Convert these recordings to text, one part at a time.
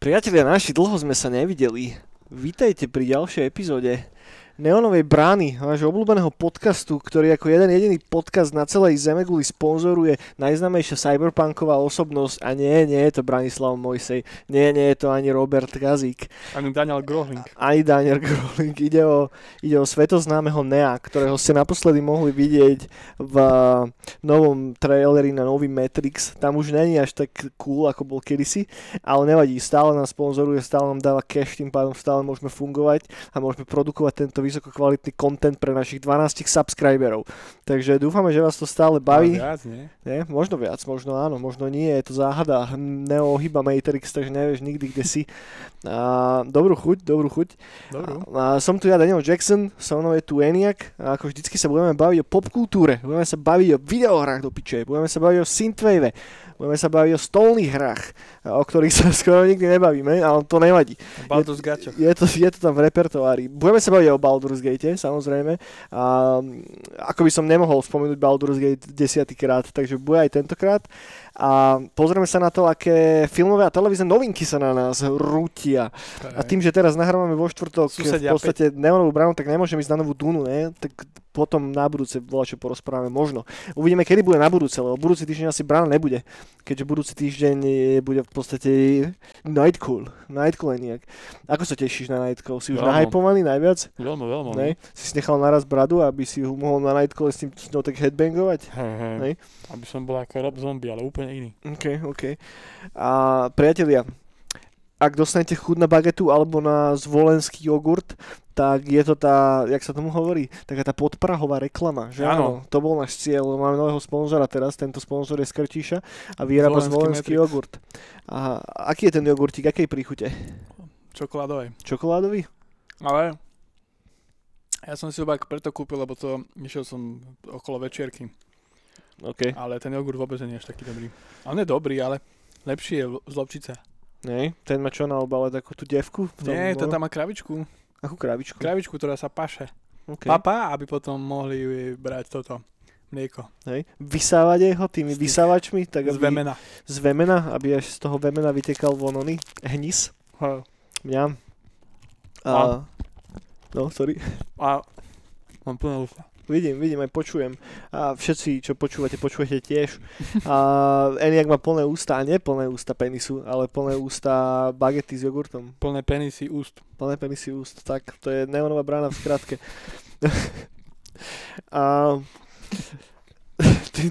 Priatelia naši, dlho sme sa nevideli. Vítajte pri ďalšej epizóde Neonovej brány, vášho obľúbeného podcastu, ktorý ako jeden jediný podcast na celej Zemeguli sponzoruje najznamejšia cyberpunková osobnosť a nie, nie je to Branislav Mojsej, nie, nie je to ani Robert Gazík. Ani Daniel Grohling. Ani Daniel Grohling. Ide o, ide o svetoznámeho Nea, ktorého ste naposledy mohli vidieť v novom traileri na nový Matrix. Tam už není až tak cool, ako bol kedysi, ale nevadí, stále nás sponzoruje, stále nám dáva cash, tým pádom stále môžeme fungovať a môžeme produkovať tento vysoko kvalitný content pre našich 12 subscriberov. Takže dúfame, že vás to stále baví. Ale viac, nie? nie? Možno viac, možno áno, možno nie, je to záhada. Neo ohyba Matrix, takže nevieš nikdy, kde si. A, dobrú chuť, dobrú chuť. Dobrú. A, a som tu ja, Daniel Jackson, so mnou je tu Eniak a ako vždycky sa budeme baviť o popkultúre, budeme sa baviť o videohrách do piče, budeme sa baviť o synthwave, budeme sa baviť o stolných hrách, o ktorých sa skoro nikdy nebavíme, ale to nevadí. Baldur's Gate. Je to, je to tam v repertoári. Budeme sa baviť o Baldur's Gate, samozrejme. A, ako by som nemohol spomenúť Baldur's Gate desiatýkrát, takže bude aj tentokrát. A pozrieme sa na to, aké filmové a televízne novinky sa na nás rútia. A tým, že teraz nahrávame vo štvrtok Susedia v podstate neonovú bránu, tak nemôžem ísť na novú Dunu, ne? Tak potom na budúce bola čo porozprávame možno. Uvidíme, kedy bude na budúce, lebo budúci týždeň asi brána nebude, keďže budúci týždeň bude v podstate Nightcool. Nightcool je nejak. Ako sa tešíš na Nightcool? Si už nahypovaný najviac? Veľmi, veľmi. Ne? Si si nechal naraz bradu, aby si ho mohol na Nightcoole s, tým, s ňou tak headbangovať? Hej. Hej. Aby som bol ako Rob Zombie, ale úplne iný. OK, OK. A priatelia, ak dostanete chuť na bagetu alebo na zvolenský jogurt, tak je to tá, jak sa tomu hovorí, taká tá podprahová reklama, že áno. Áno. To bol náš cieľ, máme nového sponzora teraz, tento sponzor je z Krtíša a vyrába Zvolenský zvolenský jogurt. A aký je ten jogurtík, akej príchute? Čokoládové. Čokoládový? Ale ja som si ho preto kúpil, lebo to išiel som okolo večierky. OK. Ale ten jogurt vôbec nie je až taký dobrý. On je dobrý, ale lepší je z lopčice. Nej, ten má čo na obale, takú tú devku? Nie, to no? tam má kravičku. Akú krabičku? Kravičku, ktorá sa paše. OK. Papa, aby potom mohli brať toto mlieko. Hej. Vysávať ho tými Z vysávačmi, tak Z aby, vemena. z vemena, aby až z toho vemena vytekal von oný hnis. Mňam. A, no, sorry. A mám plné ústa. Vidím, vidím, aj počujem. A všetci, čo počúvate, počujete tiež. A Eniak má plné ústa, a nie plné ústa penisu, ale plné ústa bagety s jogurtom. Plné penisy úst. Plné penisy úst, tak to je neonová brána v skratke. a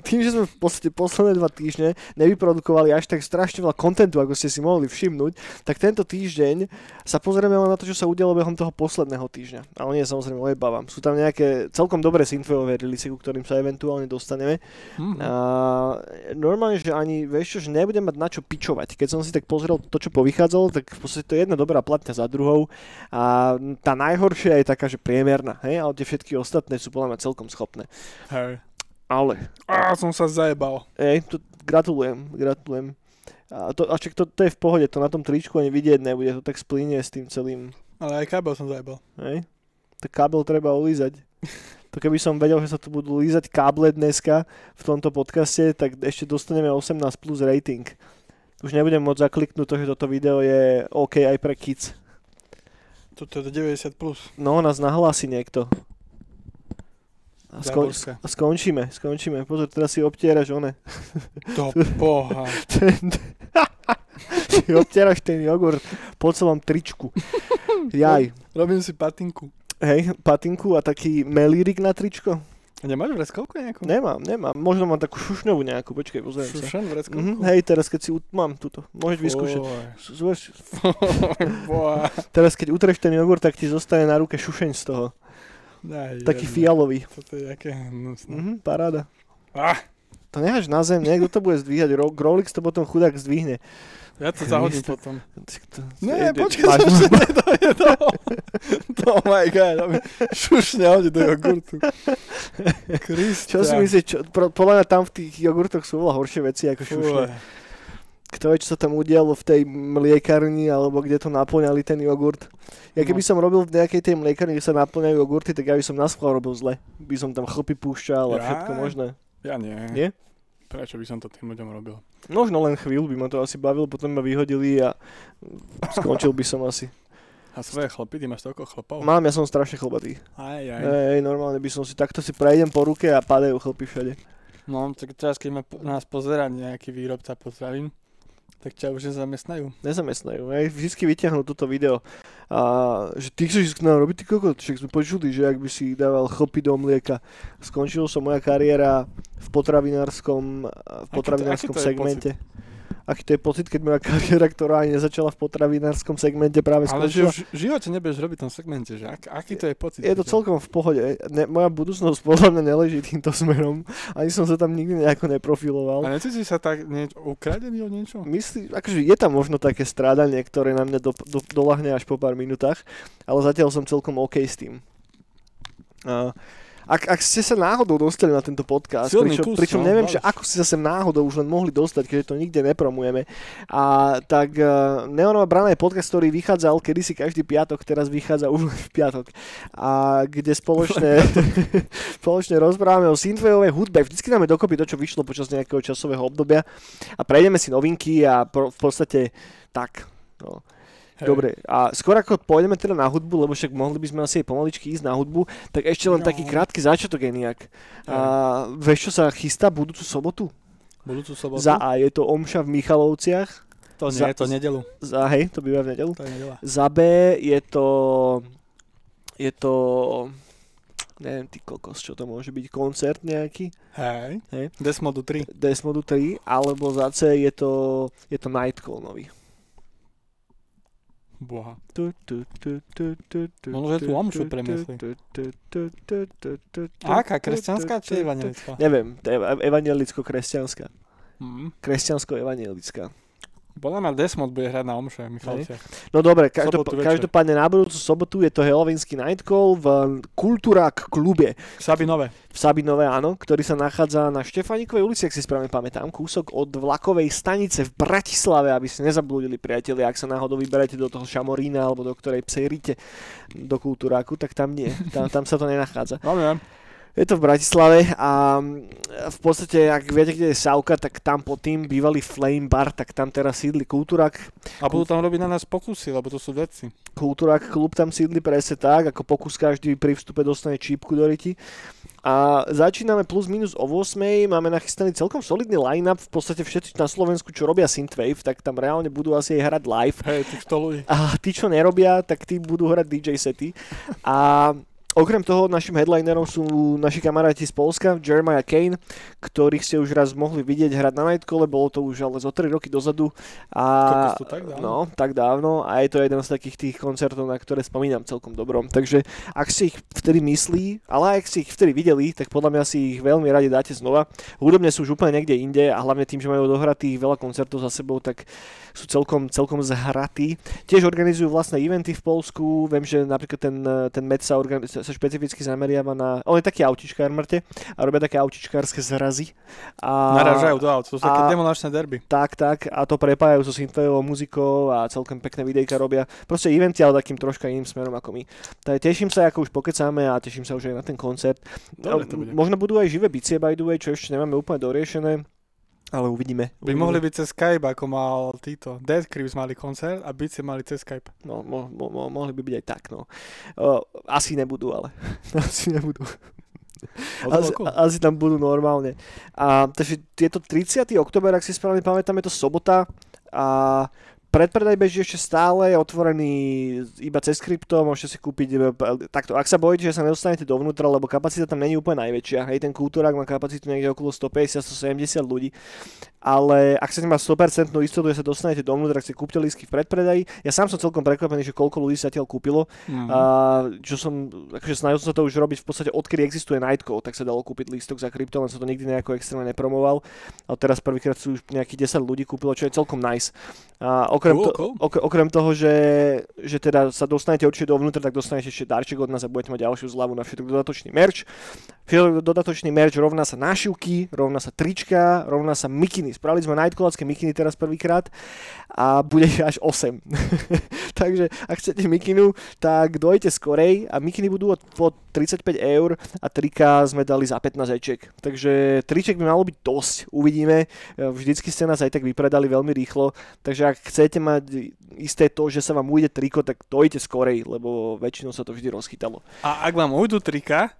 tým, že sme v podstate posledné dva týždne nevyprodukovali až tak strašne veľa kontentu, ako ste si mohli všimnúť, tak tento týždeň sa pozrieme len na to, čo sa udialo behom toho posledného týždňa. Ale nie, samozrejme, ojebávam. Sú tam nejaké celkom dobré synthwaveové release, ku ktorým sa eventuálne dostaneme. Hm. A normálne, že ani, vieš čo, že nebudem mať na čo pičovať. Keď som si tak pozrel to, čo povychádzalo, tak v podstate to je jedna dobrá platňa za druhou. A tá najhoršia je taká, že priemerná, hej? ale tie všetky ostatné sú podľa mňa celkom schopné. Hej. Ale, Á, som sa zajebal. hej, to, gratulujem, gratulujem. A to, a však to, to je v pohode, to na tom tričku ani vidieť nebude, to tak splíne s tým celým, Ale aj kábel som zajebal. hej? Tak kábel treba ulízať. To keby som vedel, že sa tu budú lízať káble dneska v tomto podcaste, tak ešte dostaneme 18 plus rating. Už nebudem môcť zakliknúť to, že toto video je OK aj pre kids. Toto je 90 plus. No, nás nahlási niekto. Skon- skončíme, skončíme. Pozor, teraz si obtieraš one. To boha. Ten, si obtieraš ten jogurt po celom tričku. Jaj. Robím si patinku. Hej, patinku a taký melírik na tričko? A nemáš vreckovku nejakú? Nemám, nemám. Možno mám takú šušňovú nejakú, počkaj, pozriem sa. Šušan vreckovku? Mhm, hej, teraz keď si ut- mám túto, môžeš vyskúšať. Oj. S- Zveš, Boha. teraz keď utreš ten jogurt, tak ti zostane na ruke šušeň z toho. Aj, Taký jedno. fialový. Toto je aké hnusné. Mhm, paráda. Ah, To necháš na zem, niekto to bude zdvíhať. Ro- to potom chudák zdvihne. ja to zahodím Kriste. potom. To- Ne, počkaj, to ešte nedojde do... Oh my god, aby šušne hodí do jogurtu. Krista. Čo si myslíš, čo, pro, podľa mňa tam v tých jogurtoch sú oveľa horšie veci ako šušne. Fúj. Kto vie, čo sa tam udialo v tej mliekarni, alebo kde to naplňali ten jogurt. Ja keby No. som robil v nejakej tej mliekarni, kde sa naplňajú jogurty, tak ja by som na robil zle. By som tam chlpy púšťal a Ja? všetko možné. Ja nie. Nie? Prečo by som to tým ľuďom robil? Možno len chvíľu by ma to asi bavilo, potom ma vyhodili a skončil by som asi. A svoje chlapy, ty máš toľko chlapov? Mám, ja som strašne chlbatý. Aj, aj. Ej, normálne by som si takto si prejdem po ruke a padajú chlpy všade. No, tak teraz keď ma, nás pozera nejaký výrobca potravím, tak ťa už nezamestnajú. Nezamestnajú. Hej, vždycky vyťahnú toto video. A že ty chceš nám robiť, ty kokot, však sme počuli, že ak by si dával chlpy do mlieka. Skončila sa moja kariéra v potravinárskom, v to- potravinárskom aký to je segmente. Aký to je pocit, keď moja kariéra, ktorá ani nezačala v potravinárskom segmente, práve Ale že skončila? už v živote nebudeš robiť v tom segmente, že ak, aký to je pocit? Je to celkom v pohode. Ne, moja budúcnosť podľa mňa neleží týmto smerom. Ani som sa tam nikdy nejako neprofiloval. A necítiš sa tak nieč- ukradený od niečo? Myslí, akože je tam možno také strádanie, ktoré na mňa do, do, dolahne až po pár minútach, ale zatiaľ som celkom OK s tým. A ak, ak ste sa náhodou dostali na tento podcast, Silný pričom, kus, pričom no, neviem, že ako ste sa sem náhodou už len mohli dostať, keďže to nikde nepromujeme, a tak uh, Neonová brana je podcast, ktorý vychádzal kedysi každý piatok, teraz vychádza už v piatok, a kde spoločne, spoločne rozprávame o synthwaveovej hudbe. Vždycky dáme dokopy to, čo vyšlo počas nejakého časového obdobia a prejdeme si novinky a pro, v podstate tak. No. Hej. Dobre, a skôr ako pôjdeme teda na hudbu, lebo však mohli by sme asi aj pomaličky ísť na hudbu, tak ešte len No. taký krátky začiatok je nejak. A vieš, čo sa chystá budúcu sobotu? Budúcu sobotu? Za A je to Omša v Michalovciach, To nie, za- je to nedelu. za hej, to býva v nedelu. To je nedela. Za B je to, je to, neviem ty kokos, čo to môže byť, koncert nejaký, Hej. Hej. Desmodu 3. Desmodu 3, alebo za C je to, je to Nightcall nový. Boha. Možno, že tu, omšu A aká, kresťanská či evangelická? Neviem, evangelicko-kresťanská. Mm. Kresťansko-evangelická. Podľa mňa Desmod bude hrať na omše v Michalciach. No dobre, každop- každopádne na budúcu sobotu je to Halloweensky Nightcall v Kulturák klube Sabinové. v Sabinove, áno, ktorý sa nachádza na Štefanikovej ulici, ak si správne pamätám, kúsok od vlakovej stanice v Bratislave, aby ste nezablúdili priatelia, ak sa náhodou vyberete do toho Šamorína alebo do ktorej psejrite do Kultúráku, tak tam nie, tam, tam sa to nenachádza. Viem. Je to v Bratislave a mm, v podstate, ak viete, kde je Savka, tak tam pod tým bývalý Flame Bar, tak tam teraz sídli Kultúrak. A budú tam robiť na nás pokusy, lebo to sú veci. Kultúrak klub tam sídli presne tak, ako pokus každý pri vstupe dostane čípku do riti. A začíname plus minus o 8. Máme nachystaný celkom solidný line-up, v podstate všetci na Slovensku, čo robia Synthwave, tak tam reálne budú asi aj hrať live. Hej, tých 100 ľudí. A tí, čo nerobia, tak tí budú hrať DJ sety. A okrem toho našim headlinerom sú naši kamaráti z Polska, Jeremiah Kane, ktorých ste už raz mohli vidieť hrať na Nightcole, bolo to už ale zo 3 roky dozadu. A, to tak dávno? No, tak dávno a je to jeden z takých tých koncertov, na ktoré spomínam celkom dobrom. Takže ak si ich vtedy myslí, ale ak si ich vtedy videli, tak podľa mňa si ich veľmi radi dáte znova. Hudobne sú už úplne niekde inde a hlavne tým, že majú dohratých veľa koncertov za sebou, tak sú celkom, celkom zhratí. Tiež organizujú vlastné eventy v Polsku. Viem, že napríklad ten, ten Med sa, organi- sa špecificky zameriava na... On je taký autičkár, Mŕte, a robia také autičkárske zrazy. A... Naražajú do aut, to sú také demolačné derby. Tak, tak, a to prepájajú so synthwaveovou muzikou a celkom pekné videjka robia. Proste eventy, ale takým troška iným smerom ako my. Tak teším sa, ako už pokecáme a teším sa už aj na ten koncert. Dobre to bude. Možno budú aj živé bicie, by the way, čo ešte nemáme úplne doriešené, ale uvidíme. By uvidíme. mohli byť cez Skype, ako mal títo. Dead Creeps mali koncert a Bici mali cez Skype. No, mo, mo, mo, mohli by byť aj tak, no. Uh, asi nebudú, ale. asi nebudú. Asi, asi tam budú normálne. A, takže tieto 30. október, ak si správne pamätám, je to sobota a predpredaj beží ešte stále, je otvorený iba cez krypto, môžete si kúpiť e, p- takto. Ak sa bojíte, že sa nedostanete dovnútra, lebo kapacita tam není úplne najväčšia, hej, ten kultúrak má kapacitu niekde okolo 150-170 ľudí, ale ak chcete mať 100% istotu, že sa dostanete dovnútra, si kúpte lístky v predpredaji. Ja sám som celkom prekvapený, že koľko ľudí sa tiaľ kúpilo. Mhm. A čo som, akože snažil som sa to už robiť v podstate odkedy existuje Nightcall, tak sa dalo kúpiť lístok za krypto, len som to nikdy nejako extrémne nepromoval. A teraz prvýkrát sú už nejakých 10 ľudí kúpilo, čo je celkom nice. A okrem, Cool, to, cool. ok, okrem toho, že, že teda sa dostanete určite dovnútra, tak dostanete ešte darček od nás a budete mať ďalšiu zľavu na všetok dodatočný merch. Všetok dodatočný merch rovná sa nášivky, rovná sa trička, rovná sa mikiny. Spravili sme Nightclubské mikiny teraz prvýkrát a bude až 8. Takže ak chcete mikinu, tak dojte skorej a mikiny budú od, od 35 eur a trika sme dali za 15 eček. Takže triček by malo byť dosť, uvidíme. Vždycky ste nás aj tak vypredali veľmi rýchlo, takže ak chcete mať isté to, že sa vám ujde triko, tak dojte skorej, lebo väčšinou sa to vždy rozchytalo. A ak vám ujdu trika,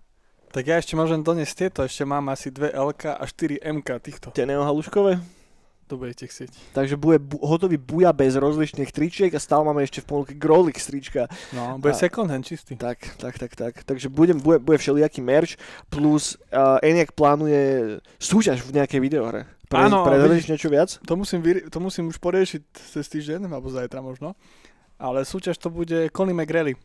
tak ja ešte môžem doniesť tieto. Ešte mám asi 2 LK a 4 MK týchto. Tie neohaluškové. To budete chcieť. Takže bude bu- hotový buja bez rozličných tričiek a stále máme ešte v ponuke Grolix trička. No, bude A- second hand čistý. Tak, tak, tak, tak. Takže budem, bude, bude všelijaký merch, plus uh, Eniak plánuje súťaž v nejakej videohre. Pre, Áno, Predvedeš niečo viac? To musím, vyri- to musím už poriešiť cez týždeň, alebo zajtra možno. Ale súťaž to bude Conny McGrady.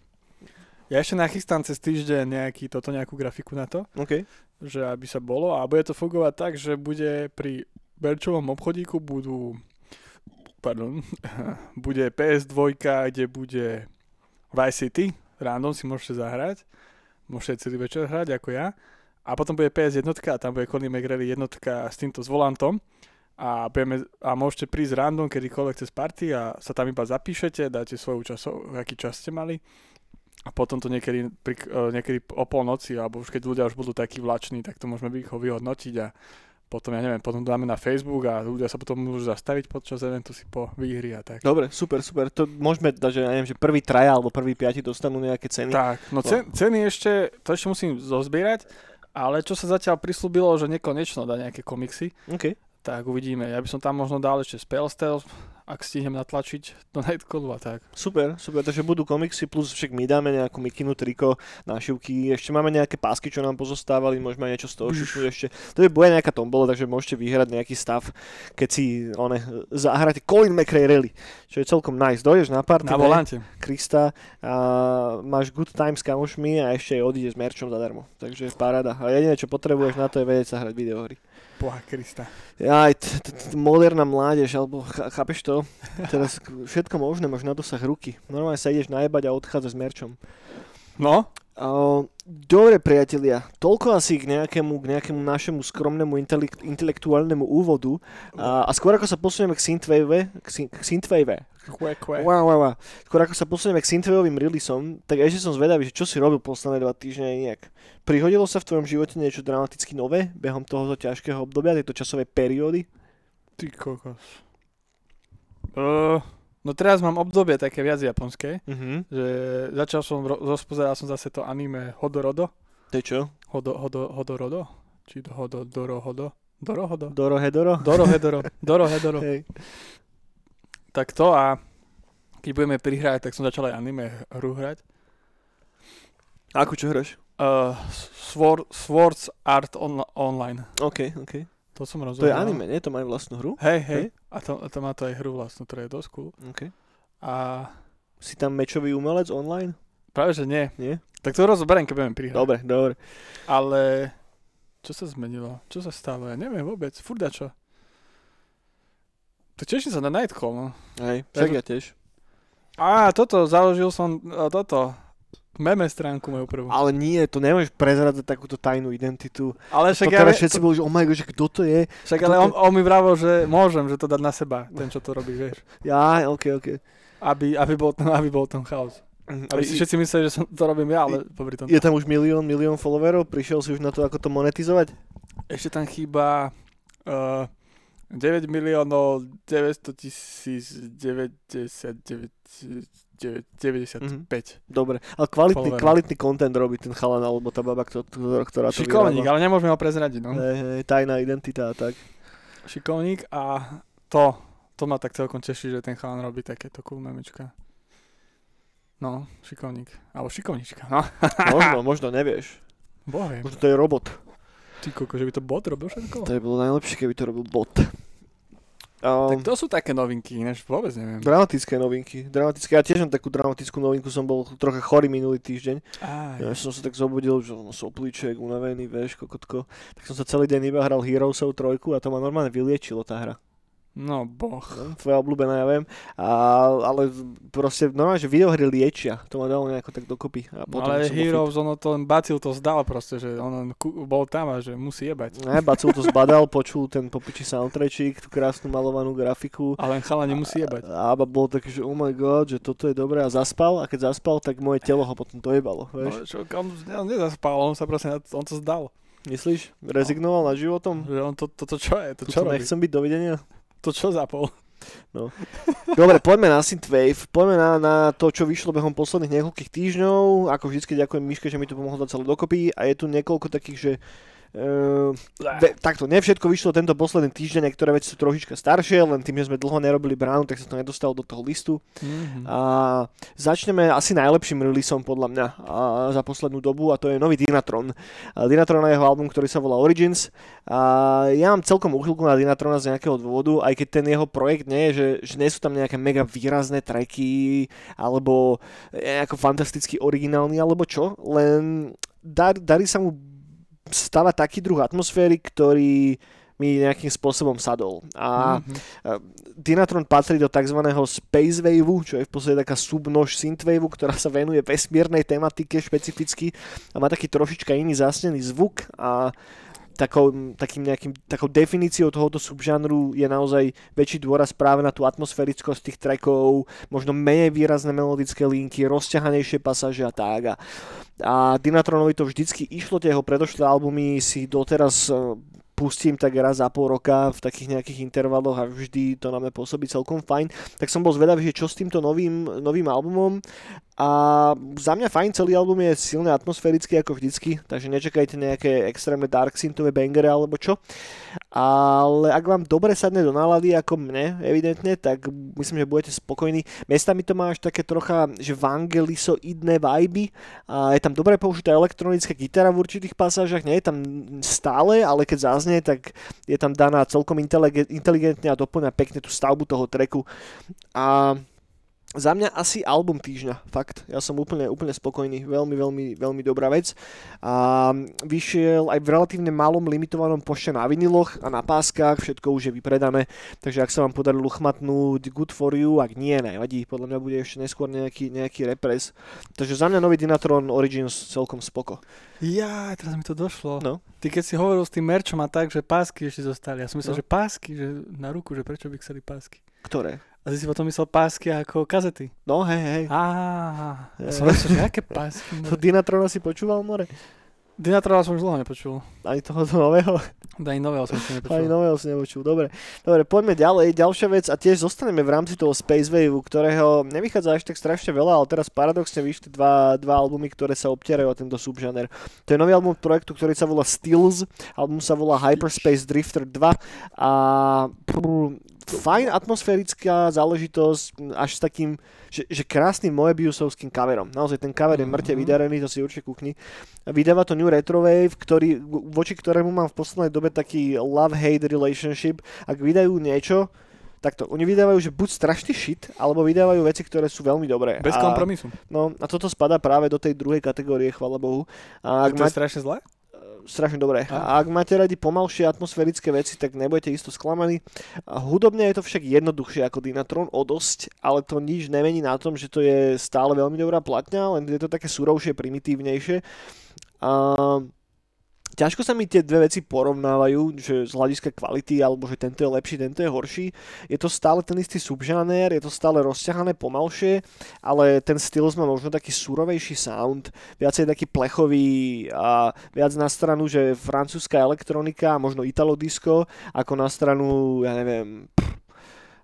Ja ešte nachystám cez týždeň nejaký, toto nejakú grafiku na to, OK. že aby sa bolo a bude to fungovať tak, že bude pri Berčovom obchodíku budú pardon, bude PS2, kde bude Vice City, random si môžete zahrať, môžete celý večer hrať ako ja. A potom bude PS jednotka a tam bude Conny McGrady jednotka s týmto s volantom. A, budeme, a môžete prísť random kedykoľvek cez party a sa tam iba zapíšete, dáte svoju časov, aký čas ste mali. A potom to niekedy, pri, eh, niekedy o polnoci alebo už keď ľudia už budú takí vlační, tak to môžeme vy- ho vyhodnotiť a potom, ja neviem, potom to dáme na Facebook a ľudia sa potom môžu zastaviť počas eventu si po výhry a tak. Dobre, super, super. To môžeme dať, že, ja neviem, že prvý traja alebo prvý piati dostanú nejaké ceny. Tak, no cen, ceny ešte, to ešte musím zozbierať, ale čo sa zatiaľ prislúbilo, že nekonečno dá nejaké komiksy, OK. tak uvidíme. Ja by som tam možno dal ešte Spell Stealth, ak stihnem natlačiť do Nightcallu a tak. Super, super, takže budú komiksy, plus však my dáme nejakú mikinu, triko, nášivky, ešte máme nejaké pásky, čo nám pozostávali, môžeme niečo z toho šušnúť ešte. To je bude nejaká tombola, takže môžete vyhrať nejaký stav, keď si one, zahráte Colin McRae Rally, čo je celkom nice. Dojdeš na party, Na volante. Krista a máš good time s kamošmi a ešte odídeš s merčom zadarmo. Takže paráda. A jediné, čo potrebuješ na to je vedieť sa hrať videohry. Boha Krista. Aj, t- t- t- moderná mládež, alebo ch- chápeš to? Teraz všetko možné máš na dosah ruky. Normálne sa ideš najebať a odchádzaš s merčom. No, Uh, dobre priatelia, toľko asi k nejakému, k nejakému našemu skromnému intelekt, intelektuálnemu úvodu a, a skôr ako sa posunieme k Synthwave, k, syn- k Synthwave, kve, kve. wow, wow, wow. skôr ako sa posunieme k Synthwaveovým releaseom, tak ešte som zvedavý, že čo si robil posledné dva týždne nejak. Prihodilo sa v tvojom živote niečo dramaticky nové behom tohoto ťažkého obdobia, tejto časovej periódy? Ty kokos. Uh, no teraz mám obdobie také viac japonské, Mhm. že začal som, ro- rozpozeral som zase to anime Hodorodo. To je čo? Hodo, hodo, Hodorodo? Či do- Hodo, Doro, Hodo? Doro, Hodo? Doro Tak to a keď budeme prihrať, tak som začal aj anime hru hrať. Ako čo hráš? Uh, Sword, Swords Art on, Online. OK, OK. To som To je rozoberal. anime, nie? To majú vlastnú hru? Hej, hej. Hej. A to, a to má to aj hru vlastnú, ktorá je dosť cool. OK. A Si tam mečový umelec online? práve, že nie. Nie? Tak to rozoberiem, keď budeme prihrať. Dobre, dobre. Ale čo sa zmenilo? Čo sa stalo? Ja neviem vôbec. Furda čo? To teším sa na Nightcall, no. Hej, však ja tiež. Á, toto, založil som toto, meme stránku moju prvú. Ale nie, to nemôžeš prezradzať takúto tajnú identitu. Ale Však to ja, teraz všetci boli, že oh my god, že kto to je? však ale to- on, on, mi vravel, že môžem, že to dať na seba, ten čo to robí, vieš. Ja, ok, ok. Aby, aby, bol, tam, aby bol tam chaos. Aby si všetci mysleli, že som, to robím ja, ale popri tom. Je tam už milión, milión followerov? Prišiel si už na to, ako to monetizovať? Ešte tam chýba uh, 9 miliónov 900 tisíc 99 95. Mhm. Dobre, ale kvalitný, Followerov. kvalitný content robí ten chalan alebo tá baba, kto- kto- ktorá to Šikovník, vyrába. ale nemôžeme ho prezradiť, no. Hej, hej, tajná identita a tak. Šikovník a to, to ma tak celkom teší, že ten chalan robí takéto cool memečka. No, šikovník. Alebo šikovnička, no. Možno, možno, nevieš. Bohem. Možno to je robot. Ty koko, že by to bot robil všetko? To by bolo najlepšie, keby to robil bot. Tak Um, to sú také novinky, ináč vôbec neviem. Dramatické novinky. Dramatické. Ja tiež mám takú dramatickú novinku, som bol trocha chorý minulý týždeň. Á, Ja som sa tak zobudil, že som soplíček, unavený, vieš, kokotko. Tak som sa celý deň iba hral Heroesov trojku a to ma normálne vyliečilo tá hra. No boh. No, tvoja obľúbená, ja viem. A, ale proste normálne, že videohry liečia. To ma dalo nejako tak dokopy. A No, potom ale. Heroes, ono to bacil to zdal proste, že on bol tam a že musí jebať. Ne, Bacul to zbadal, počul ten popiči soundtrackík, tú krásnu malovanú grafiku. A len chala nemusí jebať. A Aba bol taký, že oh my god, že toto je dobré a zaspal a keď zaspal, tak moje telo ho potom dojebalo, No, vieš. čo, on, on nezaspal, on sa proste, na- on to zdal. Myslíš? Rezignoval nad životom? Že on to, toto čo je? To čo robí? nechcem byť, dovidenia. To čo zapol? Dobre, poďme na Synthwave, poďme na, na to, čo vyšlo behom posledných niekoľkých týždňov. Ako vždycky ďakujem Miške, že mi to pomohlo dať celé dokopy a je tu niekoľko takých, že Uh, ve, takto, ne všetko vyšlo tento posledný týždeň, niektoré veci sú trošička staršie, len tým, že sme dlho nerobili bránu, tak sa to nedostalo do toho listu. Mm-hmm. A začneme asi najlepším releaseom podľa mňa a za poslednú dobu a to je nový Dynatron. A Dynatron je jeho album, ktorý sa volá Origins. A ja mám celkom úchylku na Dynatrona z nejakého dôvodu, aj keď ten jeho projekt nie je, že, že nie sú tam nejaké mega výrazné tracky alebo ako fantasticky originálny alebo čo, len dar, darí sa mu stáva taký druh atmosféry, ktorý mi nejakým spôsobom sadol. A Mhm. Dynatron patrí do tzv. Space Waveu, čo je v podstate taká subnož Synthwaveu, ktorá sa venuje vesmírnej tematike špecificky a má taký trošička iný zásnený zvuk a takou, takým nejakým, takou definíciou tohoto subžánru je naozaj väčší dôraz práve na tú atmosférickosť tých trackov, možno menej výrazné melodické linky, rozťahanejšie pasáže a tak. A, a Dynatronovi to vždycky išlo, tie jeho predošlé albumy si doteraz eh, pustím tak raz za pol roka v takých nejakých intervaloch a vždy to na mňa pôsobí celkom fajn. Tak som bol zvedavý, že čo s týmto novým, novým albumom a za mňa fajn, celý album je silne atmosférický ako vždycky, takže nečakajte nejaké extrémne dark synthové bangery alebo čo. Ale ak vám dobre sadne do nálady ako mne, evidentne, tak myslím, že budete spokojní. Miestami to má až také trocha, že vangelisoidné vibe a je tam dobre použitá elektronická gitara v určitých pasážach, nie je tam stále, ale keď zaznie, tak je tam daná celkom intelige- inteligentne a doplňa pekne tú stavbu toho treku. A za mňa asi album týždňa, fakt. Ja som úplne, úplne spokojný, veľmi, veľmi, veľmi dobrá vec. A vyšiel aj v relatívne malom limitovanom pošte na viniloch a na páskach, všetko už je vypredané, takže ak sa vám podarilo chmatnúť Good For You, ak nie, nevadí, podľa mňa bude ešte neskôr nejaký, nejaký repres. Takže za mňa nový Dynatron Origins celkom spoko. Ja, teraz mi to došlo. No. Ty keď si hovoril s tým merčom a tak, že pásky ešte zostali. Ja som No. myslel, že pásky, že na ruku, že prečo by chceli pásky. Ktoré? A ty si potom myslel pásky ako kazety. No hej, hej. Á, ja som myslel, že aké pásky. To Dynatrona si počúval, more? Dynatrona som už dlho nepočul. Ani toho nového? Ani nového som si nepočul. Ani nového si nepočul, dobre. Dobre, poďme ďalej. Ďalšia vec a tiež zostaneme v rámci toho Space Waveu, ktorého nevychádza až tak strašne veľa, ale teraz paradoxne vyšli dva, dva albumy, ktoré sa obtierajú o tento subžaner. To je nový album projektu, ktorý sa volá Stills, album sa volá Hyperspace Drifter 2 a fajn atmosférická záležitosť až s takým, že, že krásnym Moebiusovským kaverom. Naozaj ten kaver je mŕte Mhm. vydarený, to si určite kúkni. Vydáva to New Retrowave, ktorý, voči ktorému mám v poslednej dobe taký love-hate relationship. Ak vydajú niečo, takto, oni vydávajú, že buď strašný shit, alebo vydávajú veci, ktoré sú veľmi dobré. Bez a, kompromisu. No a toto spadá práve do tej druhej kategórie, chvala Bohu. A ak To má, je strašne zlé? Strašne dobré. A? Ak máte radi pomalšie atmosférické veci, tak nebudete isto sklamaní. A hudobne je to však jednoduchšie ako Dynatron o dosť, ale to nič nemení na tom, že to je stále veľmi dobrá platňa, len je to také surovšie, primitívnejšie. A ťažko sa mi tie dve veci porovnávajú, že z hľadiska kvality, alebo že tento je lepší, tento je horší. Je to stále ten istý subžáner, je to stále rozťahané pomalšie, ale ten styl má možno taký surovejší sound, viacej taký plechový a viac na stranu, že francúzska elektronika možno italo disco, ako na stranu, ja neviem, pff,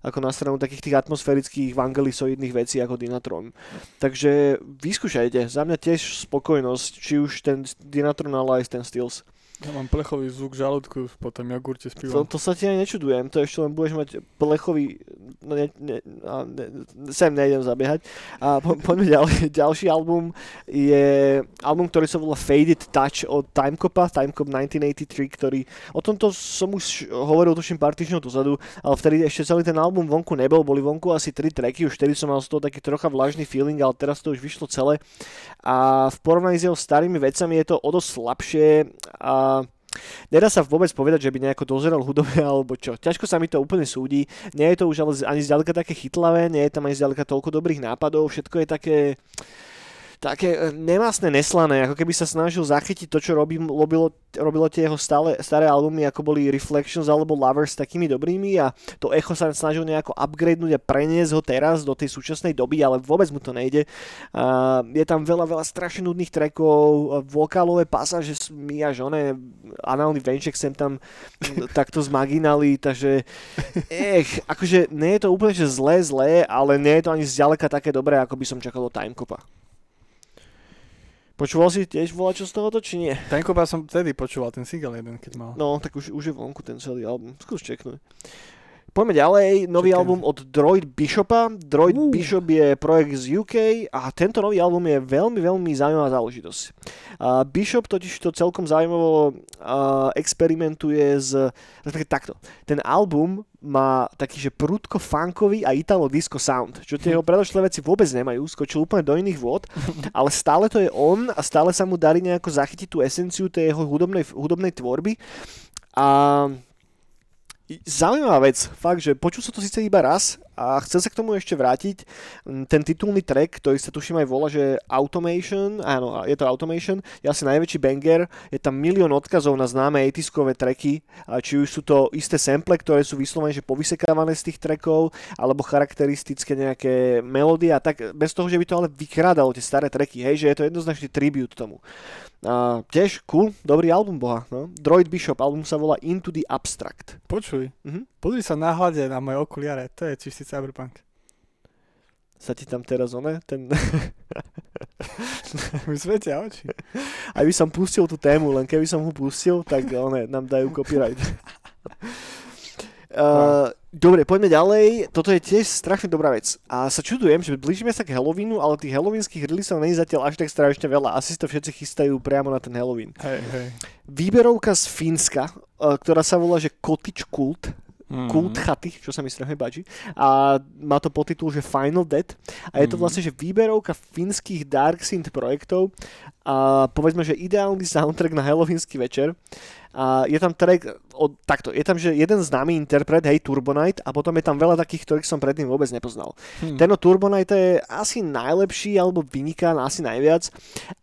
ako na stranu takých tých atmosférických vangelisoidných vecí ako Dynatron. Takže vyskúšajte, za mňa tiež spokojnosť, či už ten Dynatron, ale aj ten Stills. Ja mám plechový zvuk žalúdku po tom jogurte s To, pivom. to sa ti aj nečudujem, to ešte len budeš mať plechový, no ne, ne, ne, sem nejdem zabiehať. A po, poďme ďalej, ďalší album je album, ktorý sa volá Faded Touch od Timecopa, Timecop 1983, ktorý, o tomto som už hovoril tuším pár týždňov dozadu, ale vtedy ešte celý ten album vonku nebol, boli vonku asi tri tracky, už vtedy som mal z toho taký trocha vlažný feeling, ale teraz to už vyšlo celé a v porovnaní s jeho starými vecami je to o dosť slabšie a nedá sa vôbec povedať, že by nejako dozeral hudobne alebo čo. Ťažko sa mi to úplne súdi. Nie je to už ale ani zďaleka také chytlavé, nie je tam ani zďaleka toľko dobrých nápadov, všetko je také také e, nemásne, neslané, ako keby sa snažil zachytiť to, čo robí, robilo, robilo tie jeho stále, staré albumy, ako boli Reflections alebo Lovers takými dobrými a to echo sa snažil nejako upgradenúť a preniesť ho teraz do tej súčasnej doby, ale vôbec mu to nejde. Uh, je tam veľa, veľa strašne nudných trackov, vokálové pasáže mi až oné, análny venček sem tam takto zmaginali, takže ech, akože nie je to úplne že zlé, zlé, ale nie je to ani zďaleka také dobré, ako by som čakal od Timecopa. Počúval si tiež čo z tohoto, či nie? Ten kopa som vtedy počúval, ten single jeden, keď mal. No, tak už, už je vonku ten celý album. Skús čeknúť. Poďme ďalej, nový Čekaj. album od Droid Bishopa. Droid uh. Bishop je projekt z UK a tento nový album je veľmi, veľmi zaujímavá záležitosť. Uh, Bishop totiž to celkom zaujímavo uh, experimentuje s... takto. Ten album má taký, že prudko funkový a italo disco sound, čo tie jeho predošlé veci vôbec nemajú, skočil úplne do iných vôd, ale stále to je on a stále sa mu darí nejako zachytiť tú esenciu tej jeho hudobnej, hudobnej tvorby. A Zaujímavá vec, fakt, že počul sa to síce iba raz a chcem sa k tomu ešte vrátiť. Mm, ten titulný track, ktorý sa tuším aj volá, že Automation, áno, je to Automation, je asi najväčší banger, je tam milión odkazov na známe 80 tracky, či už sú to isté sample, ktoré sú vyslovene že povysekávané z tých trackov, alebo charakteristické nejaké melódie a tak, bez toho, že by to ale vykrádalo tie staré tracky, hej, že je to jednoznačný tribute tomu. A tiež cool, dobrý album boha. No. Droid Bishop, album sa volá Into the Abstract. Počuj, uh-huh. Pozri sa náhľade na moje okuliare, to je čistý cyberpunk. Sa ti tam teraz one, ten... Mi svetia oči. Aj by som pustil tú tému, len keby som ho pustil, tak one nám dajú copyright. uh, Dobre, poďme ďalej. Toto je tiež strašne dobrá vec. A sa čudujem, že blížime sa k Halloweenu, ale tých halloweenských releaseov není zatiaľ až tak strašne veľa. Asi si to všetci chystajú priamo na ten Halloween. Hej, hej. Výberovka z Fínska, e, ktorá sa volá, že Cottage Cult, mm-hmm. kult chaty, čo sa mi strašne páči. A má to podtitul, že Final Dead. A je to mhm. vlastne, že výberovka fínskych Dark Synth projektov. A povedzme, že ideálny soundtrack na Halloweenský večer. A je tam track, od, takto, je tam, že jeden známy interpret, hej, Turbonite, a potom je tam veľa takých, ktorých som predtým vôbec nepoznal. Hmm. Ten Turbonite je asi najlepší, alebo vyniká asi najviac,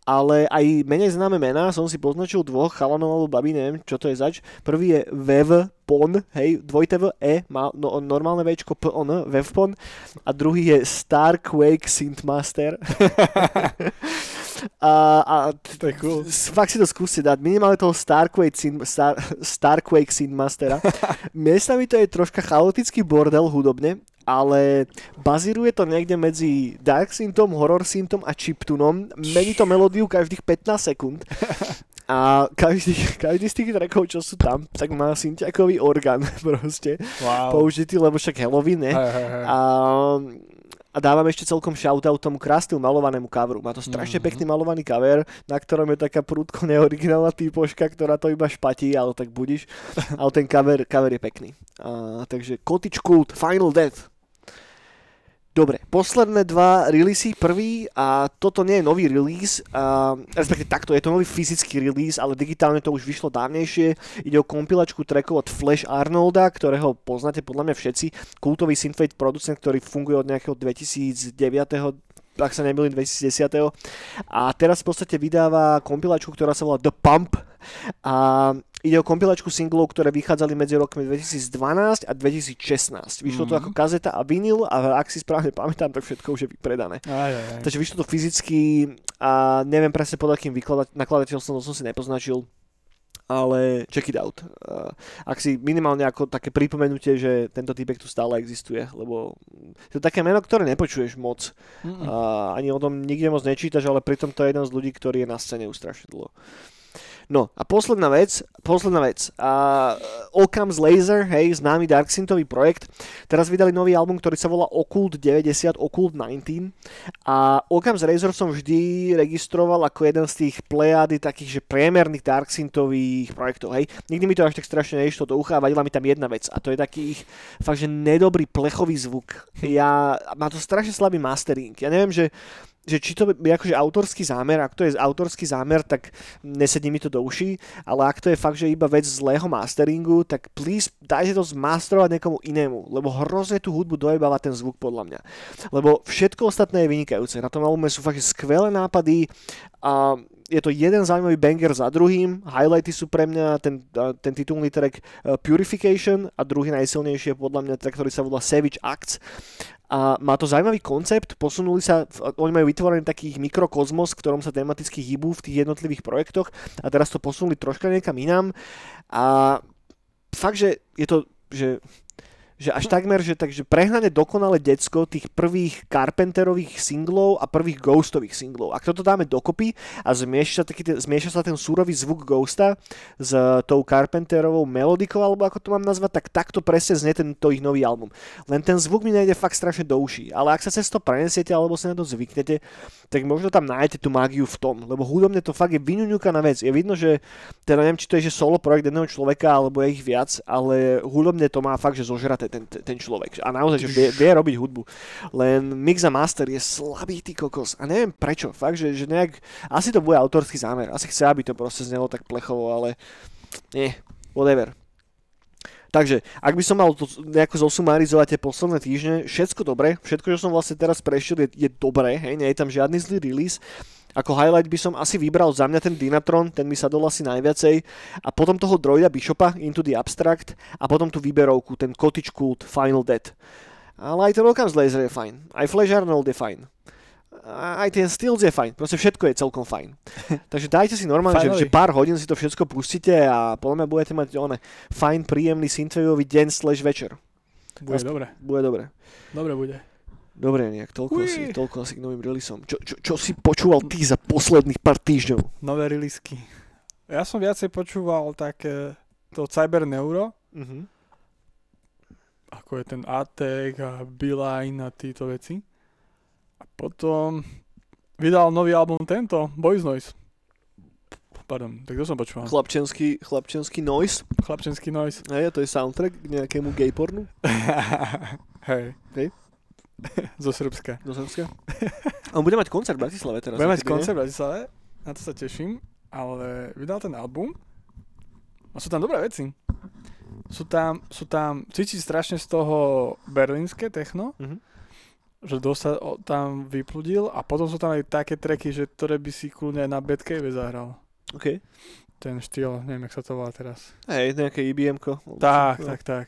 ale aj menej známe mená, som si poznačil dvoch chalanov alebo babi, neviem, čo to je zač. Prvý je Vev Pon, hej, dvojte V, E, má no, normálne Včko, P, on, Vevpon, a druhý je Starquake Synthmaster. a, a to je cool. fakt si to skúste dať, minimálne toho Starquake, Synth, Star, Starquake Synthmastera. Miestami to je troška chaotický bordel hudobne, ale bazíruje to niekde medzi Dark Synthom, Horror Synthom a Chiptunom. Mení to melódiu každých 15 sekúnd. A každý, každý z tých trackov, čo sú tam, tak má syntiakový orgán proste wow. použitý, lebo však Halloween, ne? Hey, hey, hey. A a dávam ešte celkom shoutout tomu krásnemu malovanému coveru. Má to strašne mm-hmm. pekný malovaný cover, na ktorom je taká prúdko neoriginálna typoška, ktorá to iba špatí, ale tak budíš. Ale ten cover, cover je pekný. A, takže Cottage Cult, Final Death. Dobre, posledné dva releasy, prvý a toto nie je nový release, a, respektíve takto, je to nový fyzický release, ale digitálne to už vyšlo dávnejšie. Ide o kompilačku trackov od Flash Arnolda, ktorého poznáte podľa mňa všetci, kultový synthwave producent, ktorý funguje od nejakého 2009 ak sa nemýlim, 2010. A teraz v podstate vydáva kompilačku, ktorá sa volá The Pump. A Ide o kompilačku singlov, ktoré vychádzali medzi rokmi 2012 a 2016. Vyšlo mm-hmm. to mhm. ako kazeta a vinyl a ak si správne pamätám, tak všetko už je vypredané. Aj, aj, aj. Takže vyšlo to fyzicky a neviem presne pod akým nakladateľstvom, som si nepoznačil ale check it out. Ak si minimálne ako také pripomenutie, že tento typek tu stále existuje, lebo je to také meno, ktoré nepočuješ moc. Mm-mm. A ani o tom nikde moc nečítaš, ale pritom to je jeden z ľudí, ktorý je na scéne dlho. No a posledná vec, posledná vec. Uh, Occam's Laser, hej, známy Darksyntový projekt, teraz vydali nový album, ktorý sa volá Occult 90, Occult 19 a Occam's Laser som vždy registroval ako jeden z tých plejady takých, že priemerných Darksyntových projektov, hej. Nikdy mi to až tak strašne neišlo do ucha a vadila mi tam jedna vec a to je taký ich fakt, že nedobrý plechový zvuk. Ja, má to strašne slabý mastering. Ja neviem, že že či to je akože autorský zámer, ak to je autorský zámer, tak nesedí mi to do uší, ale ak to je fakt, že iba vec zlého masteringu, tak please dajte to zmasterovať niekomu inému, lebo hrozne tú hudbu dojebáva ten zvuk podľa mňa. Lebo všetko ostatné je vynikajúce. Na tom albume sú fakt skvelé nápady a je to jeden zaujímavý banger za druhým. Highlighty sú pre mňa ten, ten titulný track Purification a druhý najsilnejší je podľa mňa track, ktorý sa volá Savage Acts a má to zaujímavý koncept, posunuli sa, oni majú vytvorený takých mikrokozmos, v ktorom sa tematicky hýbu v tých jednotlivých projektoch. A teraz to posunuli troška niekam inám. A fakt, že je to, že že až takmer, že takže prehnane dokonale decko tých prvých Carpenterových singlov a prvých Ghostových singlov. Ak toto dáme dokopy a zmieša sa, taký, zmieša sa ten súrový zvuk Ghosta s tou Carpenterovou melodikou, alebo ako to mám nazvať, tak takto presne znie tento ich nový album. Len ten zvuk mi nejde fakt strašne do uší, ale ak sa cez to prenesiete alebo sa na to zvyknete, tak možno tam nájdete tú mágiu v tom, lebo hudobne to fakt je na vec. Je vidno, že teda neviem, či to je že solo projekt jedného človeka, alebo je ich viac, ale hudobne to má fakt, že zožraté ten, ten človek. A naozaj, že vie, vie robiť hudbu. Len mix a master je slabý ty kokos. A neviem prečo. Fakt, že, že nejak... Asi to bude autorský zámer. Asi chce, aby to proste znelo tak plechovo, ale... Nie, whatever. Takže, ak by som mal to nejako zosumarizovať tie posledné týždne, všetko dobre, všetko, čo som vlastne teraz prešiel, je, je dobré, hej, nie je tam žiadny zlý release. Ako highlight by som asi vybral za mňa ten Dynatron, ten mi sa dol asi najviacej. A potom toho droida Bishopa, Into the Abstract. A potom tú výberovku, ten Cottage Cult, Final Death. Ale aj ten Welcome's Laser je fajn. Aj Flash Arnold je fajn. Aj ten Steels je fajn. Proste všetko je celkom fajn. Takže dajte si normálne, že, že, pár hodín si to všetko pustíte a podľa mňa budete mať one, fajn, príjemný synthwaveový deň slash večer. Bude dobre. Bude dobre. Dobre bude. Dobre, nejak toľko asi, toľko asi k novým releaseom. Čo, čo, čo si počúval ty za posledných pár týždňov? Nové releasky. Ja som viacej počúval také to Cyber Neuro. Uh-huh. Ako je ten Atek a Beeline a títo veci. A potom vydal nový album tento, Boys Noise. Pardon, tak to som počúval. Chlapčenský, chlapčenský noise. Chlapčenský noise. Hej, to je soundtrack k nejakému gay pornu. Hej. Hej. Zo Srbska. Zo Srbska? On bude mať koncert v Bratislave teraz. Bude mať koncert v Bratislave, na to sa teším, ale vydal ten album a sú tam dobré veci. Sú tam, sú tam, cíti strašne z toho berlínske techno, mm-hmm. že dosa tam vypludil a potom sú tam aj také treky, že ktoré by si kľudne aj na Batcave zahral. OK. Ten štýl, neviem, jak sa to volá teraz. Hej, nejaké IBM-ko. Tak, no. tak, tak.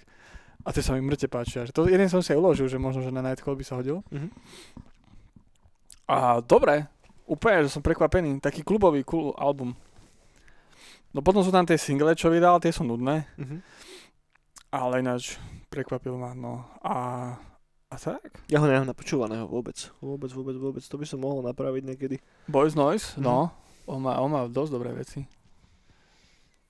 A tie sa mi mŕte páčia. To jeden som si aj uložil, že možno, že na Nightcall by sa hodil. Mm-hmm. A dobre, úplne, že som prekvapený. Taký klubový cool album. No potom sú tam tie single, čo vydal, tie sú nudné. Mm-hmm. Ale ináč prekvapil ma, no. A, a tak? Ja ho nemám napočúvaného vôbec. Vôbec, vôbec, vôbec. To by som mohol napraviť niekedy. Boys Noise, mm-hmm. no. On má, on má dosť dobré veci.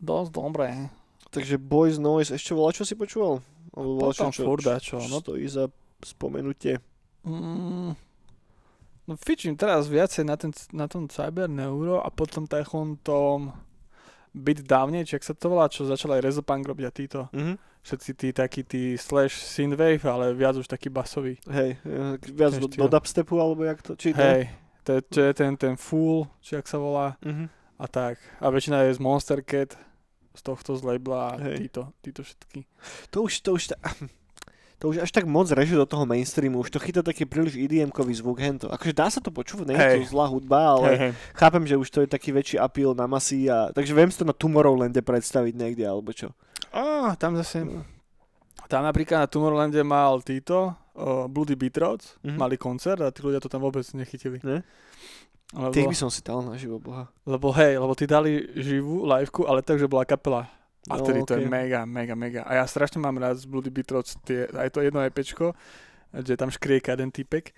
Dosť dobré. Takže Boys Noise, ešte volá, čo si počúval? Potom čo, furt čo, no. stojí za spomenutie. Mm, no fičím teraz viacej na, ten, na tom Cyber Neuro a potom takom tom byť dávne, či ak sa to volá, čo začal aj Rezopunk robiť a títo. Mm-hmm. Všetci tí takí tí slash synthwave, ale viac už taký basový. Hej, viac do, do dubstepu alebo jak to, či Hej, to, to je ten, ten Fool, či ak sa volá. Mm-hmm. A tak. A väčšina je z Monster Cat z tohto z labela a títo, títo všetky. To už, to už, ta, to už až tak moc reže do toho mainstreamu, už to chytá taký príliš EDM-kový zvuk, hento. Akože dá sa to počúvať, nie je to zlá hudba, ale hey, hey. chápem, že už to je taký väčší appeal na masy a takže viem si to na Tomorrowlande predstaviť niekde, alebo čo. Á, tam zase, tam napríklad na Tomorrowlande mal títo, uh, Bloody Beatrods, mm-hmm. mali koncert a tí ľudia to tam vôbec nechytili. Ne? Lebo, Tých by som si dal na živo, boha. Lebo hej, lebo ty dali živú liveku, ale tak, že bola kapela. A no, vtedy okay. to je mega, mega, mega. A ja strašne mám rád z Bloody Beatrods tie, aj to jedno EPčko, kde tam škrieka jeden typek.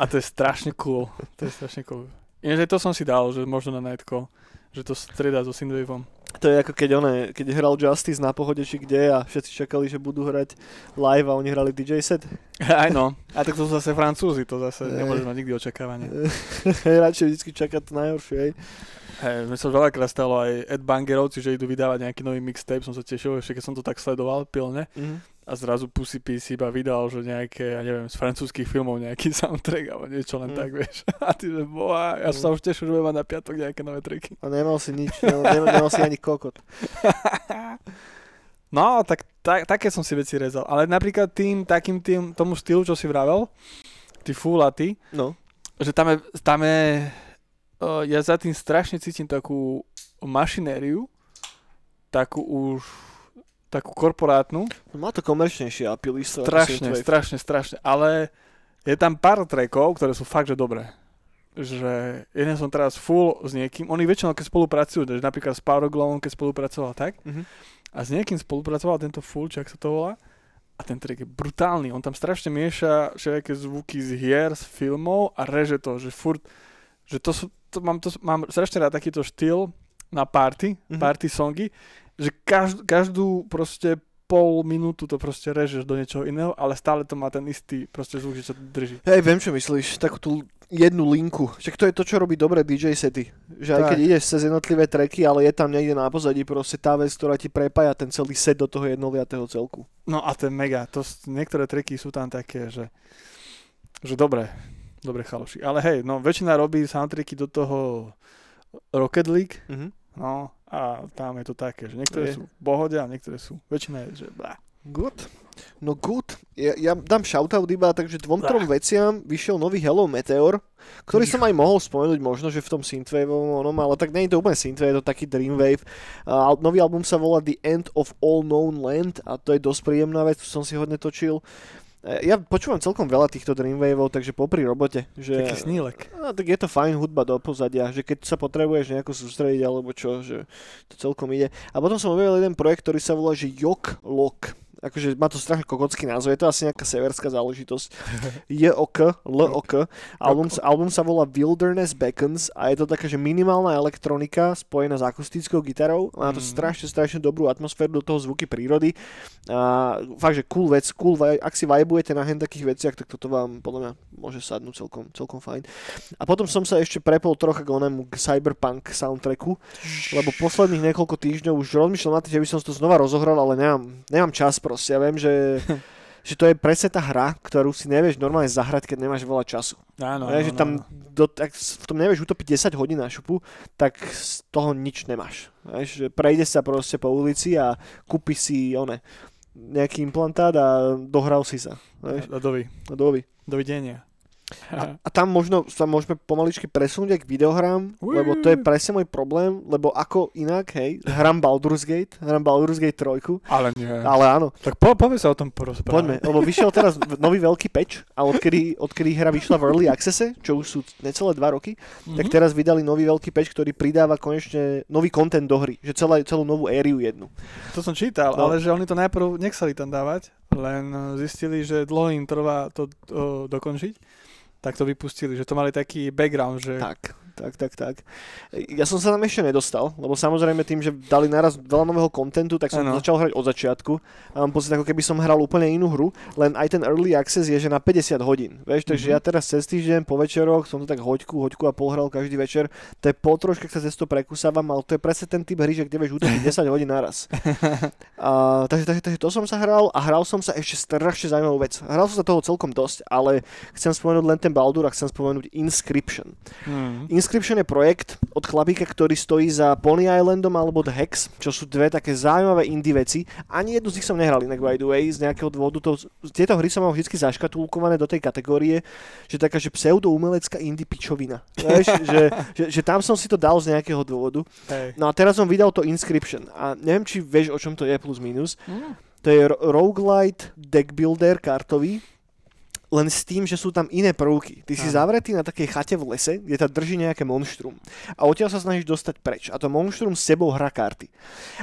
A to je strašne cool. To je strašne cool. Ináč to som si dal, že možno na Nightcall, že to strieda so Synthwaveom. To je ako keď, one, keď hral Justice na pohode či kde a všetci čakali, že budú hrať live a oni hrali DJ set. Aj no. A tak to sú zase Francúzi, to zase nemôžeš mať nikdy očakávanie. Radšej vždy čakať to najhoršie, hej. Hej, mne sa veľakrát stalo aj Ed Bangerovci, že idú vydávať nejaký nový mixtape, som sa tešil, ešte keď som to tak sledoval pilne. Mm-hmm. A zrazu Pussy P si iba vydal, že nejaké, ja neviem, z francúzských filmov nejaký soundtrack alebo niečo len Mm. tak, vieš. A ty, že boha, ja som sa už tešil, že budem mať na piatok nejaké nové triky. A nemal si nič, nemal, nemal, nemal si ani kokot. No, tak, tak, také som si veci rezal. Ale napríklad tým, takým tým, tomu štýlu, čo si vravel, ty full a ty, No. že tam je, tam je uh, ja za tým strašne cítim takú mašinériu, takú už, takú korporátnu, Má to komerčnejšie apely. ako strašne, strašne, strašne, ale je tam pár trackov, ktoré sú fakt, že dobré. Že jeden som teraz full s niekým, oni väčšinou keď spolupracujú, že napríklad s Powerglowom, keď spolupracoval tak, Mhm. a s niekým spolupracoval tento full, ak sa to volá, a ten track je brutálny, on tam strašne mieša všetké zvuky z hier, z filmov a reže to, že furt, že to sú, to mám, to, mám strašne rád takýto štýl na party, Mhm. party songy, že každú, každú proste pol minútu to proste režeš do niečoho iného, ale stále to má ten istý proste zvuk, že sa drží. Hej, viem, čo myslíš. Takú tú jednu linku. Však to je to, čo robí dobré DJ sety. Že aj keď ideš cez jednotlivé tracky, ale je tam niekde na pozadí proste tá vec, ktorá ti prepája ten celý set do toho jednoliatého celku. No a to je mega, to, niektoré triky sú tam také, že, že dobré, dobré chaloši. Ale hej, no väčšina robí soundtracky do toho Rocket League, Mhm. No a tam je to také, že niektoré Je. sú pohode a niektoré sú, väčšina je, že blá. Good. No good. Ja, ja dám shoutout iba, takže dvom, trom veciam vyšiel nový Hello Meteor, ktorý som aj mohol spomenúť možno, že v tom synthwaveovom onom, ale tak nie je to úplne synthwave, je to taký dreamwave. Uh, nový album sa volá The End of All Known Land a to je dosť príjemná vec, tu som si hodne točil. E, Ja počúvam celkom veľa týchto Dreamwaveov, takže popri robote, že... Taký snílek. No, tak je to fajn hudba do pozadia, že keď sa potrebuješ nejako sústrediť alebo čo, že to celkom ide. A potom som objavil jeden projekt, ktorý sa volá, že Jok Lok. Akože má to strašne kokocký názov, je to asi nejaká severská záležitosť. J-O-K, L-O-K. Album, sa- album sa volá Wilderness Beckons a je to taká, že minimálna elektronika spojená s akustickou gitarou. Má to Mhm. strašne, strašne dobrú atmosféru, do toho zvuky prírody. A fakt, že cool vec, cool, ak si vibujete na hen takých veciach, tak toto vám podľa mňa môže sadnúť celkom, celkom fajn. A potom som sa ešte prepol trocha k onému k Cyberpunk soundtracku, lebo posledných niekoľko týždňov už rozmýšľam na tým, že by som to znova rozohral, ale nemám, nemám čas proste. Ja viem, že, že to je presne tá hra, ktorú si nevieš normálne zahrať, keď nemáš veľa času. Áno, No, áno, že tam áno. do, ak v tom nevieš utopiť 10 hodín na šupu, tak z toho nič nemáš. Vieš, že prejde sa proste po ulici a kúpi si one, nejaký implantát a dohral si sa. Vieš, A dovi, no doby. dovidenia. A, a tam možno sa môžeme pomaličky presunúť aj k videohrám, Ui. lebo to je presne môj problém, lebo ako inak, hej, hram Baldur's Gate, hram Baldur's Gate 3, Ale nie. ale áno, Tak po, poďme sa o tom porozprávať. poďme, lebo vyšiel teraz nový veľký patch a odkedy, odkedy hra vyšla v Early Accesse, čo už sú necelé 2 roky, Mhm. tak teraz vydali nový veľký patch, ktorý pridáva konečne nový content do hry, že celá, celú novú ériu jednu. To som čítal, No. ale že oni to najprv nechceli tam dávať, len zistili, že dlho im trvá to uh, dokončiť, tak to vypustili, že to mali taký background, že Tak, tak, tak, tak. Ja som sa tam ešte nedostal, lebo samozrejme tým, že dali naraz veľa nového kontentu, tak som Áno. začal hrať od začiatku a mám pocit, ako keby som hral úplne inú hru, len aj ten early access je, že na 50 hodín. Vieš, takže Mhm. ja teraz cez týždeň po večeroch som to tak hoďku, hoďku a pol hral každý večer. To je po troškách sa cez to prekúsavam, ale to je presne ten typ hry, že kde vieš utopiť 10 hodín naraz. A, takže, takže, takže to som sa hral a hral som sa ešte strašne zaujímavú vec. Hral som sa toho celkom dosť, ale chcem spomenúť len ten Baldur a chcem spomenúť Inscription. Hmm. Inscription je projekt od chlapíka, ktorý stojí za Pony Islandom alebo The Hex, čo sú dve také zaujímavé indie veci. Ani jednu z nich som nehral inak by the way, z nejakého dôvodu. To, tieto hry som mal vždy zaškatulkované do tej kategórie, že taká, že pseudoumelecká indie pičovina. Vieš, že, že, že, tam som si to dal z nejakého dôvodu. Hej. No a teraz som vydal to Inscription a neviem, či vieš, o čom to je plus minus. Hmm. To je ro- roguelite deck builder kartový, len s tým, že sú tam iné prvky. Ty si zavretý na takej chate v lese, kde ta drží nejaké monštrum. A odtiaľ sa snažíš dostať preč. A to monštrum s sebou hrá karty.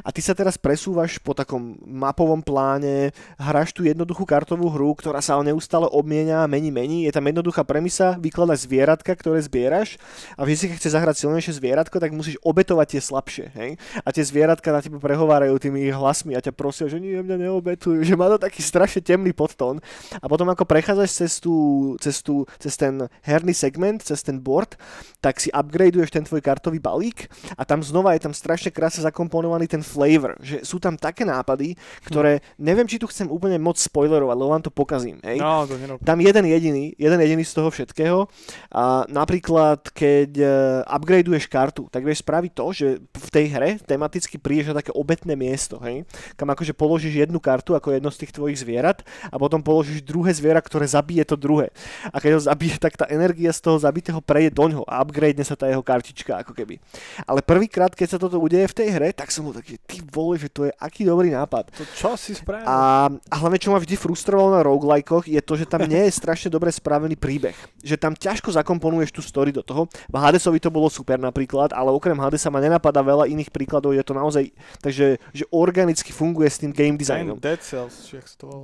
A ty sa teraz presúvaš po takom mapovom pláne, hráš tú jednoduchú kartovú hru, ktorá sa neustále obmienia, mení, mení. Je tam jednoduchá premisa, vykladaš zvieratka, ktoré zbieraš a vždy si, keď chce zahrať silnejšie zvieratko, tak musíš obetovať tie slabšie. Hej? A tie zvieratka na teba prehovárajú tými hlasmi a ťa prosia, že nie, mňa neobetujú, že má to taký strašne temný podtón. A potom ako prechádzaš cez, tú, cez, tú, cez ten herný segment, cez ten board, tak si upgradeuješ ten tvoj kartový balík a tam znova je tam strašne krásne zakomponovaný ten flavor, že sú tam také nápady, ktoré, neviem, či tu chcem úplne moc spoilerovať, lebo vám to pokazím, hej. No, to. Tam jeden jediný, jeden jediný z toho všetkého. A napríklad, keď e, upgradeuješ kartu, tak vieš spraviť to, že v tej hre tematicky prídeš na také obetné miesto, hej? kam akože položíš jednu kartu ako jedno z tých tvojich zvierat a potom položíš druhé zviera, ktoré zabije to druhé. A keď ho zabije, tak tá energia z toho zabitého prejde do ňoho a upgrade sa tá jeho kartička ako keby. Ale prvýkrát, keď sa toto udeje v tej hre, tak som bol taký, ty vole, že to je aký dobrý nápad. To čo si spravil? A, a hlavne, čo ma vždy frustrovalo na roguelikeoch, je to, že tam nie je strašne dobre spravený príbeh. Že tam ťažko zakomponuješ tú story do toho. V Hadesovi to bolo super napríklad, ale okrem Hadesa ma nenapadá veľa iných príkladov, je to naozaj, takže že organicky funguje s tým game designom. Dead Cells.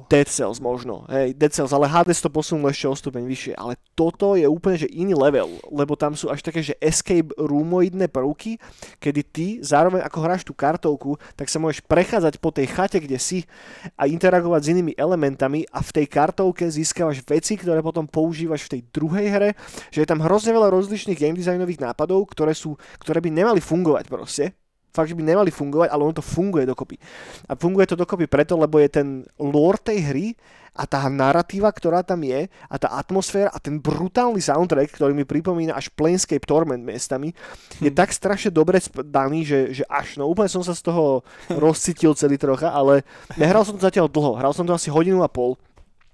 Dead Cells možno, hej, Dead Cells, ale Hades to posunul ešte o stupeň vyššie, ale toto je úplne že iný level, lebo tam sú až také, že escape roomoidné prvky, kedy ty zároveň ako hráš tú kartovku, tak sa môžeš prechádzať po tej chate, kde si a interagovať s inými elementami a v tej kartovke získavaš veci, ktoré potom používaš v tej druhej hre, že je tam hrozne veľa rozličných game designových nápadov, ktoré, sú, ktoré by nemali fungovať proste, fakt, že by nemali fungovať, ale ono to funguje dokopy. A funguje to dokopy preto, lebo je ten lore tej hry a tá narratíva, ktorá tam je a tá atmosféra a ten brutálny soundtrack, ktorý mi pripomína až Planescape Torment miestami, je Hm. tak strašne dobre daný, že, že až, no úplne som sa z toho rozcítil celý trocha, ale nehral som to zatiaľ dlho, hral som to asi hodinu a pol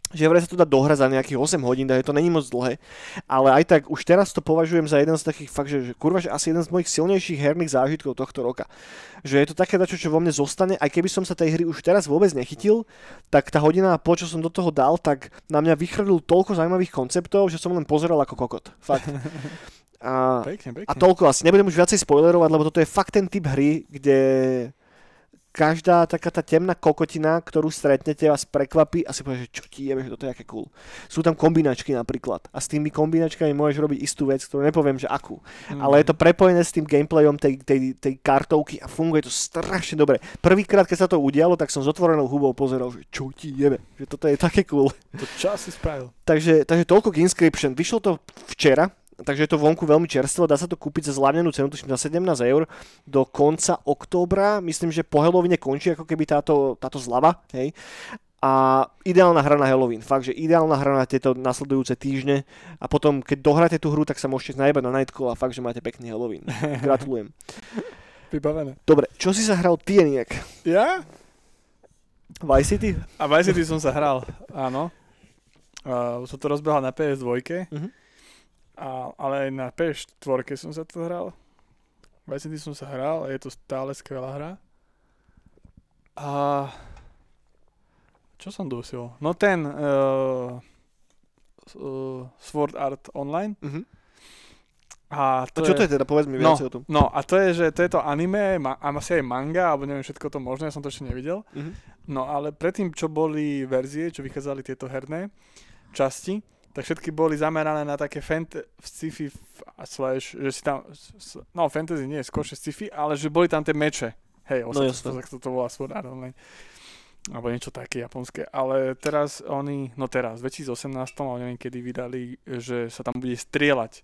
že vraj sa to dá dohrať za nejakých 8 hodín, takže to není moc dlhé, ale aj tak už teraz to považujem za jeden z takých fakt, že, že kurva, že asi jeden z mojich silnejších herných zážitkov tohto roka. Že je to také dačo, čo vo mne zostane, aj keby som sa tej hry už teraz vôbec nechytil, tak tá hodina a pol, čo som do toho dal, tak na mňa vychrlil toľko zaujímavých konceptov, že som len pozeral ako kokot. Fakt. A, Pekne, pekne. a toľko asi. Nebudem už viacej spoilerovať, lebo toto je fakt ten typ hry, kde každá taká tá temná kokotina, ktorú stretnete, vás prekvapí a si povieš, že čo ti jebe, že toto je aké cool. Sú tam kombinačky napríklad a s tými kombinačkami môžeš robiť istú vec, ktorú nepoviem, že akú. Mm. Ale je to prepojené s tým gameplayom tej, tej, tej kartovky a funguje to strašne dobre. Prvýkrát, keď sa to udialo, tak som s otvorenou hubou pozeral, že čo ti jebe, že toto je také cool. To čo si spravil? Takže, takže toľko k Inscription. Vyšlo to včera, takže je to vonku veľmi čerstvo, dá sa to kúpiť za zlávnenú cenu, tuším za 17 eur do konca októbra. Myslím, že po Halloweene končí ako keby táto, táto zlava, hej. A ideálna hra na Halloween, fakt, že ideálna hra na tieto nasledujúce týždne a potom, keď dohráte tú hru, tak sa môžete najebať na Nightcall a fakt, že máte pekný Halloween. Gratulujem. Vybavené. Dobre, čo si sa hral ty, Eniak? Ja? Vice City? A Vice City som sa hral, áno. Uh, som to rozbehal na PS2, Mhm. A, ale aj na PS4 som sa to hral. Vice City som sa hral a je to stále skvelá hra. A čo som dusil? No ten uh, uh, Sword Art Online. Mhm. A A to čo je... to je teda? Povedz mi No, viacej o tom. no a to je, že to je to anime, ma, a asi aj manga, alebo neviem všetko to možné, ja som to ešte nevidel. Mhm. No ale predtým, čo boli verzie, čo vychádzali tieto herné časti, tak všetky boli zamerané na také fant- sci-fi slash, že si tam, no fantasy nie, skôr sci-fi, ale že boli tam tie meče. Hej, No, no, jasné. to, to, to volá Sword Art Online. Alebo niečo také japonské. Ale teraz oni, no teraz, v 2018, ale neviem kedy vydali, že sa tam bude strieľať.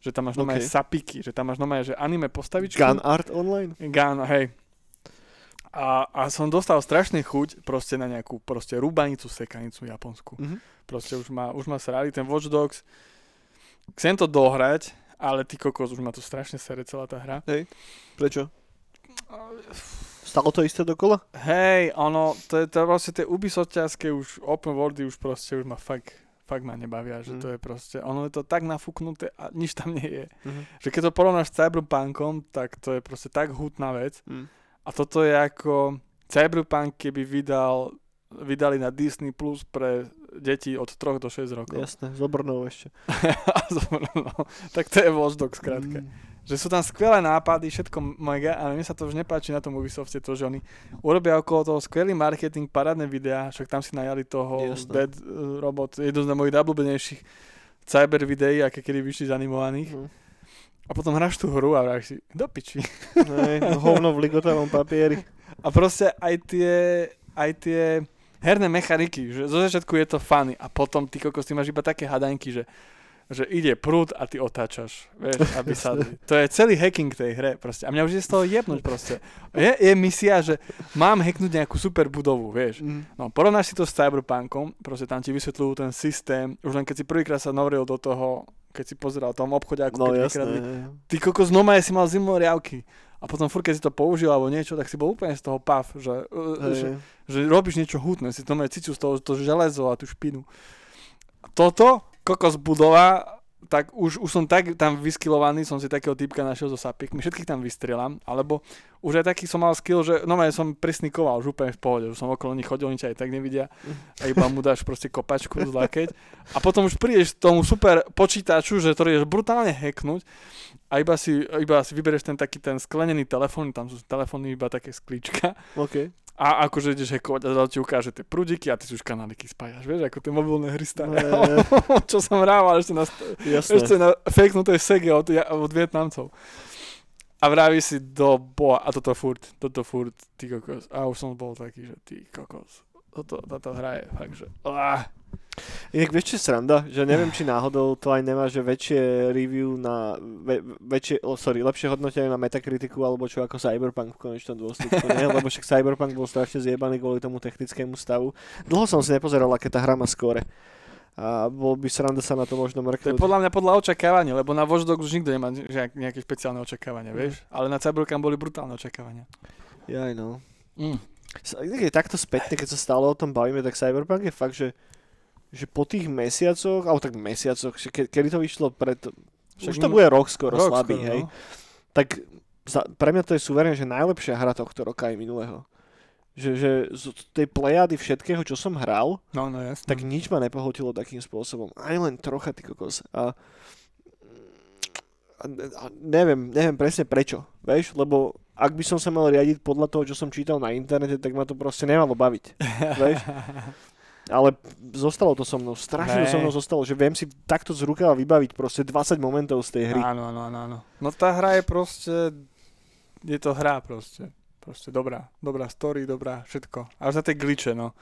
Že tam máš normálne Ok. sapiky, že tam máš normálne, že anime postavičku. Gun Art Online? Gun, hej. A, a som dostal strašný chuť proste na nejakú proste rúbanicu, sekanicu japonskú. Mhm. Proste už ma, už ma srali ten Watch Dogs. Chcem to dohrať, ale ty kokos, už ma to strašne sere celá tá hra. Prečo? Stalo to isté dokola? Hej, ono, to je to proste tie Ubisoftiaské už open worldy už proste už ma fakt, fakt ma nebavia, že Mm. to je proste, ono je to tak nafúknuté a nič tam nie je. Mhm. Že keď to porovnáš s Cyberpunkom, tak to je proste tak hutná vec. Mm. A toto je ako Cyberpunk, keby vydal, vydali na Disney Plus pre deti od 3 do 6 rokov. Jasné, z Obrnov ešte. A tak to je Watch Dogs, skrátka. Mm. Že sú tam skvelé nápady, všetko mega, ale mne sa to už nepáči na tom Ubisofte, to, že oni urobia okolo toho skvelý marketing, parádne videá, však tam si najali toho Jasné. Dead uh, Robot, jedno z mojich najblúbenejších cyber videí, aké kedy vyšli z animovaných. Mm. A potom hráš tú hru a hráš si, do piči. Hej, hovno v ligotavom papieri. A proste aj tie, aj tie herné mechaniky, že zo začiatku je to funny a potom ty kokos, ty máš iba také hadaňky, že že ide prúd a ty otáčaš, vieš, aby sa... To je celý hacking tej hre proste. A mňa už je z toho jebnúť proste. Je, je misia, že mám hacknúť nejakú super budovu, vieš. Mm. No, porovnáš si to s Cyberpunkom, proste tam ti vysvetľujú ten systém, už len keď si prvýkrát sa novril do toho, keď si pozeral tom obchode, ako No keď jasné. Ty kokos, no si mal zimové riavky. A potom furt, keď si to použil alebo niečo, tak si bol úplne z toho pav, že, uh, že, Hej. že robíš niečo hutné, si to cítil z toho to železo a tú špinu. Toto, kokos budova, tak už, už som tak tam vyskilovaný, som si takého typka našiel so sapikmi, všetkých tam vystrieľam, alebo už aj taký som mal skill, že no som prisnikoval už úplne v pohode, už som okolo nich chodil, nič aj tak nevidia. A iba mu dáš proste kopačku zlakeť a potom už prídeš k tomu super počítaču, že to ideš brutálne hacknúť a iba si, iba si vybereš ten taký ten sklenený telefón, tam sú telefóny iba také sklíčka OK. A akože ideš hackovať a zrazu ti ukáže tie prúdiky a ty si už kanáliky spájaš, vieš, ako tie mobilné hry staré. Ne. Čo som hrával ešte na, Jasné. ešte na fakenutej sege od, od Vietnamcov. A vraví si do boa, a toto furt, toto furt, ty kokos. A už som bol taký, že ty kokos. Toto, táto hra je fakt, že... Ah. Inak vieš, čo je sranda? Že neviem, či náhodou to aj nemá, že väčšie review na, ve, väčšie, oh, sorry, lepšie hodnotenie na Metacriticu alebo čo ako Cyberpunk v konečnom dôsledku, nie? Lebo však Cyberpunk bol strašne zjebaný kvôli tomu technickému stavu. Dlho som si nepozeral, aké tá hra má skore. A bol by sranda sa na to možno To je mrknúť. podľa mňa podľa očakávania, lebo na Watch Dogs už nikto nemá nejaké špeciálne očakávania, vieš? Ale na Cyberpunk boli brutálne očakávania. Jaj, no. Mm. S- Inak je takto spätne, keď sa stále o tom bavíme, tak Cyberpunk je fakt, že, že po tých mesiacoch, alebo tak mesiacoch, ke, kedy to vyšlo pred... Však už to bude rok skoro Rok slabý, skoro, hej? no. tak za, pre mňa to je suverén, že najlepšia hra tohto roka aj minulého. Že, že z tej plejady všetkého, čo som hral, No, no jasne. tak nič ma nepohltilo takým spôsobom. Aj len trocha, ty kokos. A, a, a neviem, neviem presne prečo, vieš, lebo ak by som sa mal riadiť podľa toho, čo som čítal na internete, tak ma to proste nemalo baviť, vieš. Ale zostalo to so mnou, strašne to so mnou zostalo, že viem si takto z rukava vybaviť proste 20 momentov z tej hry. Áno, áno, áno, áno. No tá hra je proste, je to hra proste. Proste dobrá, dobrá story, dobrá všetko. Až za tie gliče, no.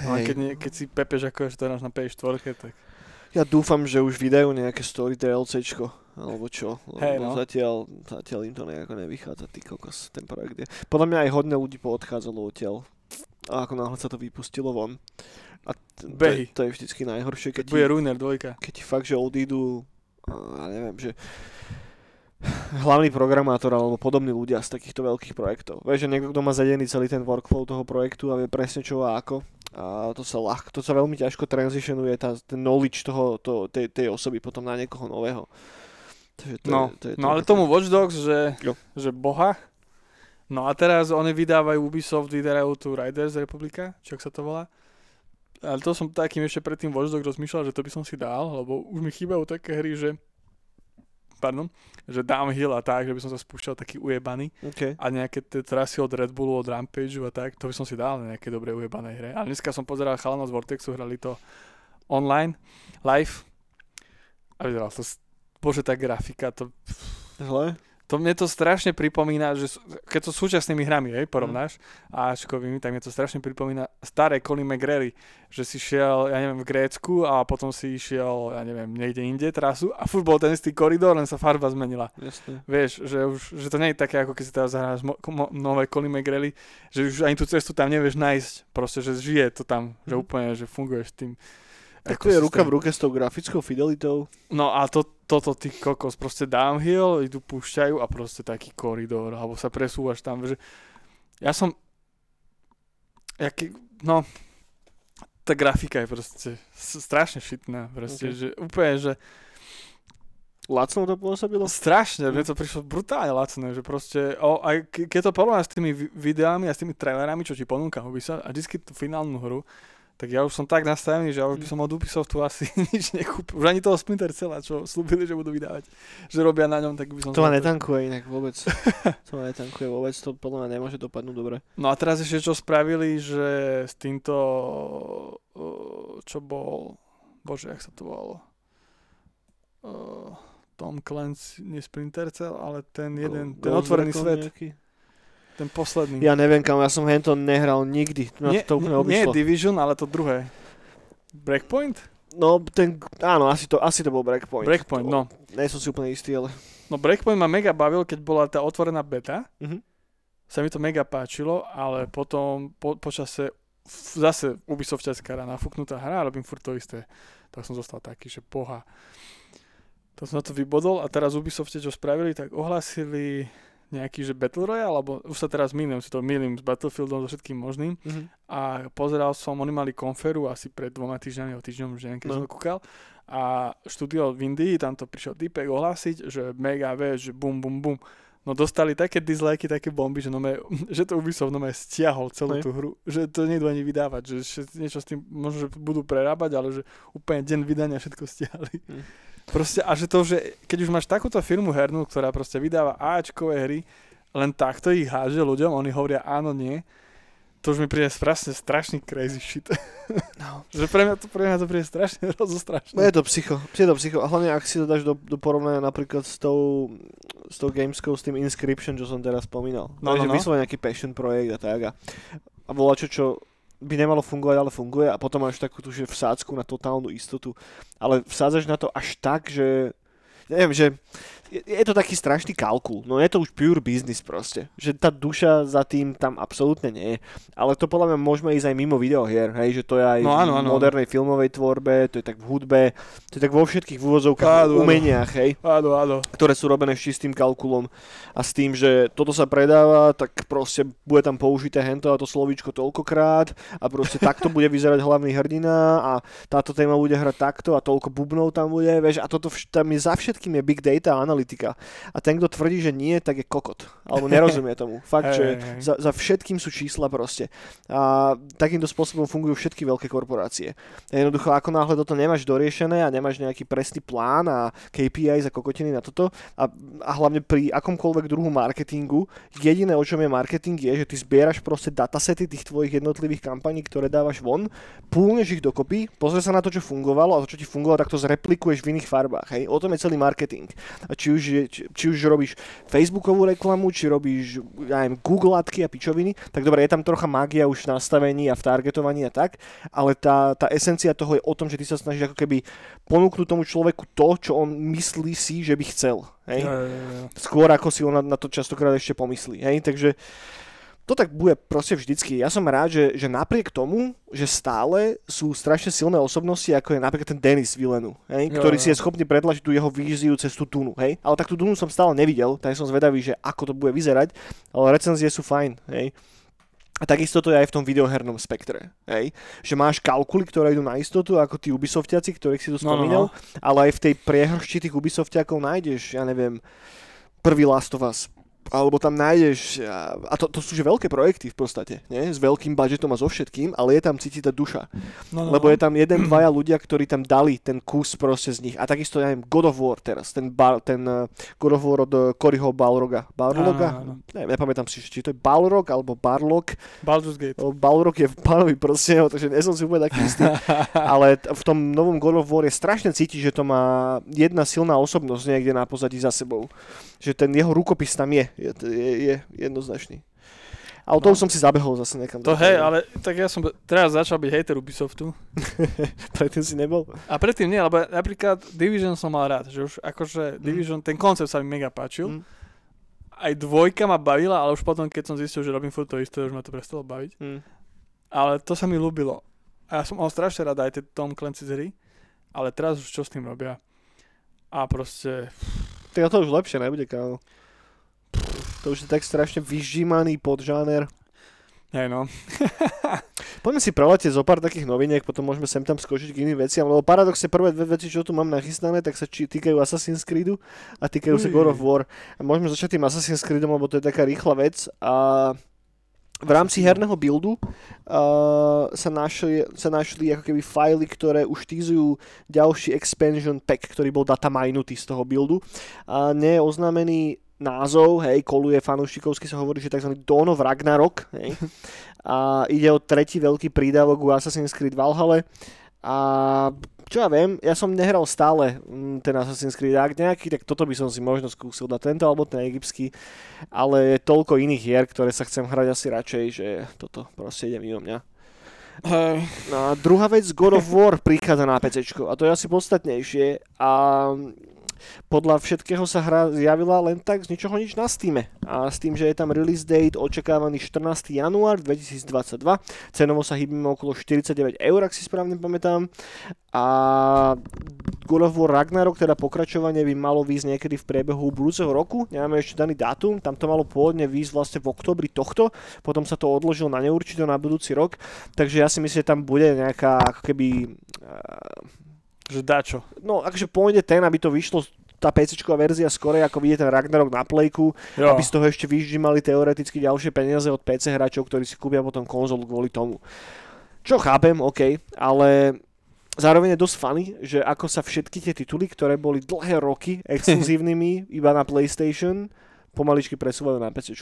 no a Hej. keď, nie, keď si pepeš ako je to na PS4, tak... Ja dúfam, že už vydajú nejaké story DLCčko, alebo čo. Lebo Hej, no. zatiaľ, zatiaľ im to nejako nevychádza, ty kokos, ten projekt je. Podľa mňa aj hodne ľudí poodchádzalo odtiaľ. A ako náhle sa to vypustilo von. A t- to, je, Behy. to je vždycky najhoršie, keď Keď bude ti, Ruiner 2. keď ti fakt, že odídu, ja neviem, že hlavný programátor alebo podobní ľudia z takýchto veľkých projektov. Vieš, že niekto, kto má zadený celý ten workflow toho projektu a vie presne čo a ako. A to sa, ľahko, to sa veľmi ťažko transitionuje, tá, ten knowledge toho, to, tej, tej osoby potom na niekoho nového. Takže to No, je, to je, to no ale také- tomu Watch Dogs, že, Jo. že boha. No a teraz oni vydávajú Ubisoft, vydávajú tu Riders Republika, ak sa to volá. Ale to som takým ešte predtým Watch Dogs rozmýšľal, že to by som si dal, lebo už mi chýbajú také hry, že pardon, že downhill a tak, že by som sa spúšťal taký ujebaný OK. a nejaké tie trasy od Red Bullu, od Rampageu a tak, to by som si dal na nejaké dobre ujebanej hre. Ale dneska som pozeral chalanov z Vortexu, hrali to online, live a vyzeral to, bože tá grafika, to Zle? To mne to strašne pripomína, že keď to súčasnými hrami, hej, porovnáš, a Ačkovými, tak mne to strašne pripomína staré Colin McGrary, že si šiel, ja neviem, v Grécku a potom si išiel, ja neviem, niekde inde trasu a furt bol ten istý koridor, len sa farba zmenila. Jasne. Vieš, že už, že to nie je také, ako keď si teraz zahráš mo- mo- nové Colin McGrary, že už ani tú cestu tam nevieš nájsť, proste, že žije to tam, že Mhm. úplne, že funguješ tým. Tak to je ruka v ruke s tou grafickou fidelitou. No a to, toto ty kokos, proste downhill, idú púšťajú a proste taký koridor, alebo sa presúvaš tam, že ja som, jaký, no, tá grafika je proste strašne šitná, proste, Ok. že úplne, že Lacno to pôsobilo? strašne, mne to prišlo brutálne lacné, že proste, o, aj ke- keď to porovnáš s tými vi- videami a s tými trailerami, čo ti ponúka Ubisoft a vždycky tú finálnu hru, tak ja už som tak nastavený, že ja už by som od Ubisoftu asi nič nekúpil. Už ani toho Splinter Cella, čo slúbili, že budú vydávať, že robia na ňom, tak by som... To ma netankuje inak vôbec. to ma netankuje vôbec, to podľa mňa nemôže dopadnúť dobre. No a teraz ešte čo spravili, že s týmto, čo bol, bože, jak sa to volalo, Tom Clancy, nie Splinter Cell, ale ten jeden, ten Ghost otvorený svet. Nejaký? Ten posledný. Ja neviem kam, ja som hento nehral nikdy. No, nie, to úplne nie obišlo. Division, ale to druhé. Breakpoint? No, ten, áno, asi to, asi to bol Breakpoint. Breakpoint, to, no. Nie som si úplne istý, ale... No Breakpoint ma mega bavil, keď bola tá otvorená beta. Mhm. Sa mi to mega páčilo, ale potom po, počase zase Ubisoftiacká hra, nafúknutá hra, robím furt to isté. Tak som zostal taký, že poha. To som na to vybodol a teraz Ubisofte čo spravili, tak ohlásili nejaký, že Battle Royale, alebo už sa teraz mýlim, si to mýlim s Battlefieldom, so všetkým možným Mhm. a pozeral som, oni mali konferu asi pred dvoma týždňami, o týždňom, že keď No. som kúkal a štúdio v Indii, tam to prišiel typek ohlásiť, že mega vec, že bum, bum, bum. No dostali také dislikey, také bomby, že, nome, že to Ubisoft nome stiahol celú Hej. tú hru, že to nejdu ani vydávať, že niečo s tým možno, že budú prerábať, ale že úplne deň vydania všetko stiahli. Hm. Proste, a že to, že keď už máš takúto firmu hernú, ktorá proste vydáva Ačkové hry, len takto ich háže ľuďom, oni hovoria áno, nie, to už mi príde strašne, strašný crazy shit. No. že pre mňa to, pre mňa to príde strašne rozostrašné. No je to psycho, je to psycho. A hlavne ak si to dáš do, do porovnania napríklad s tou, s tou Gameskou, s tým Inscription, čo som teraz spomínal. No, Takže no, no. vyslovene nejaký passion projekt a tak. A, a volá čo, čo by nemalo fungovať, ale funguje a potom máš takú tú, že vsádzku na totálnu istotu. Ale vsádzaš na to až tak, že neviem, že je, je to taký strašný kalkul. No je to už pure business proste. Že tá duša za tým tam absolútne nie je. Ale to podľa mňa môžeme ísť aj mimo videohier, hej, že to je aj No áno, v áno. modernej filmovej tvorbe, to je tak v hudbe, to je tak vo všetkých v úvodzovkách Áno, umeniach, hej, Áno, áno. ktoré sú robené s čistým kalkulom a s tým, že toto sa predáva, tak proste bude tam použité hento a to slovíčko toľkokrát a proste takto bude vyzerať hlavný hrdina a táto téma bude hrať takto a toľko bubnov tam bude, vieš, a toto vš- tam je za všetkým je big data a analytika. A ten, kto tvrdí, že nie, tak je kokot. Alebo nerozumie tomu. Fakt, že za, za všetkým sú čísla proste. A takýmto spôsobom fungujú všetky veľké korporácie. Jednoducho, ako náhle toto nemáš doriešené a nemáš nejaký presný plán a KPI za kokotiny na toto a, a hlavne pri akomkoľvek druhu marketingu, jediné o čom je marketing je, že ty zbieraš proste datasety tých tvojich jednotlivých kampaní, ktoré dávaš von, púlneš ich dokopy, pozrieš sa na to, čo fungovalo a to, čo ti fungovalo, tak to zreplikuješ v iných farbách. Hej? O tom je celý marketing. A či už, je, či, či už robíš Facebookovú reklamu, či robíš ja neviem, Google adky a pičoviny, tak dobre, je tam trocha mágia už v nastavení a v targetovaní a tak, ale tá, tá esencia toho je o tom, že ty sa snažíš ako keby ponúknuť tomu človeku to, čo on myslí si, že by chcel. Hej? Jo, jo, jo. skôr ako si on na, na to častokrát ešte pomyslí. Hej? Takže to tak bude proste vždycky. Ja som rád, že, že napriek tomu, že stále sú strašne silné osobnosti, ako je napríklad ten Denis Vilenu, hej? Jo, ktorý jo. si je schopný predlažiť tú jeho víziu cez tú Dunu. Hej? Ale tak tú Dunu som stále nevidel, tak som zvedavý, že ako to bude vyzerať, ale recenzie sú fajn. Hej? A takisto to je aj v tom videohernom spektre. Hej? Že máš kalkuly, ktoré idú na istotu, ako tí Ubisoftiaci, ktorých si tu No, no, spomínal, no. ale aj v tej priehršti tých Ubisoftiakov nájdeš, ja neviem, prvý Last of Us, alebo tam nájdeš, a to, to sú že veľké projekty v podstate, nie? s veľkým budžetom a so všetkým, ale je tam cítiť tá duša. No, no, Lebo no. je tam jeden, dvaja ľudia, ktorí tam dali ten kus proste z nich. A takisto, ja neviem, God of War teraz, ten, bar, ten uh, God of War od uh, Coryho Balroga. Balroga? Áno, áno. Ne, nepamätám si, či to je Balrog alebo Barlog. Baldur's Gate. Balrog je v pánovi proste, takže nie som si úplne taký istý. Ale v tom novom God of War je strašne cítiť, že to má jedna silná osobnosť niekde na pozadí za sebou. Že ten jeho rukopis tam je, je, je, je jednoznačný. Ale to No. som si zabehol zase niekam. To hej, ale tak ja som teraz začal byť hater Ubisoftu. Predtým si nebol? A predtým nie, lebo napríklad Division som mal rád, že už akože Division, ten koncept sa mi mega páčil. Mm. Aj dvojka ma bavila, ale už potom, keď som zistil, že robím furt to isté, už ma to prestalo baviť. Hm. Ale to sa mi ľúbilo. A ja som mal strašne rád aj tie Tom Clancy z hry, ale teraz už čo s tým robia? A proste, Tak to už lepšie nebude, kámo. To už je tak strašne vyžímaný podžáner. hej no. Poďme si preletieť zo pár takých noviniek, potom môžeme sem tam skočiť k iným veciam, lebo paradoxne prvé dve veci, čo tu mám nachystané, tak sa či, týkajú Assassin's Creedu a týkajú sa Uj. God of War. A môžeme začať tým Assassin's Creedom, lebo to je taká rýchla vec a v rámci herného buildu uh, sa, našli, sa našli ako keby fajly, ktoré už týzujú ďalší expansion pack, ktorý bol data minutý z toho buildu. A nie je oznámený názov, hej, koluje fanúšikovsky sa hovorí, že tzv. Dawn of Ragnarok, hej. A ide o tretí veľký prídavok u Assassin's Creed Valhalla a čo ja viem, ja som nehral stále mm, ten Assassin's Creed, ak nejaký, tak toto by som si možno skúsil na tento alebo ten egyptský, ale je toľko iných hier, ktoré sa chcem hrať asi radšej, že toto proste ide mimo mňa. No a druhá vec, God of War prichádza na PC a to je asi podstatnejšie a podľa všetkého sa hra zjavila len tak z ničoho nič na Steam. A s tým, že je tam release date očakávaný 14. január 2022, cenovo sa hýbime okolo 49 eur, ak si správne pamätám. A God of War Ragnarok, teda pokračovanie by malo výjsť niekedy v priebehu budúceho roku, nemáme ešte daný dátum, tam to malo pôvodne výjsť vlastne v oktobri tohto, potom sa to odložilo na neurčito na budúci rok, takže ja si myslím, že tam bude nejaká ako keby že dačo. No, akože pôjde ten, aby to vyšlo tá PC verzia skorej, ako vidie ten Ragnarok na Playku, jo. aby z toho ešte vyždimali teoreticky ďalšie peniaze od PC hráčov, ktorí si kúpia potom konzolu kvôli tomu. Čo chápem, OK, ale zároveň je dosť funny, že ako sa všetky tie tituly, ktoré boli dlhé roky exkluzívnymi iba na PlayStation, pomaličky presúvajú na PC.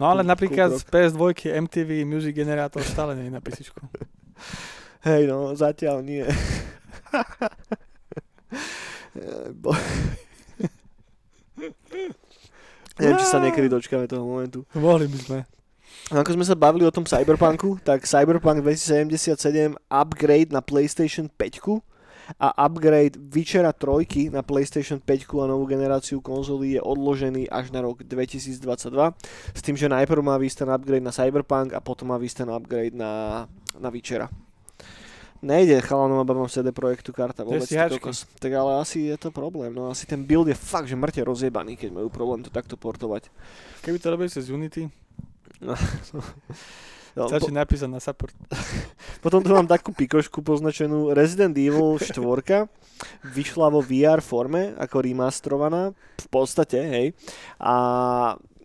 No ale cool, napríklad z PS2 MTV Music Generator stále nie je na PC. Hej no, zatiaľ nie. Neviem, či sa niekedy dočkáme toho momentu. Mohli by sme. No, ako sme sa bavili o tom Cyberpunku, tak Cyberpunk 2077 upgrade na PlayStation 5 a upgrade Witchera 3 na PlayStation 5 a novú generáciu konzolí je odložený až na rok 2022. S tým, že najprv má výsť ten upgrade na Cyberpunk a potom má výsť ten upgrade na, na Witchera nejde chalanom a babom CD Projektu karta vôbec. Tak ale asi je to problém. No asi ten build je fakt, že mŕte rozjebaný, keď majú problém to takto portovať. Keby to robili cez Unity, no. No, Stačí po... napísať na support. Potom tu mám takú pikošku poznačenú Resident Evil 4. Vyšla vo VR forme, ako remastrovaná, v podstate, hej. A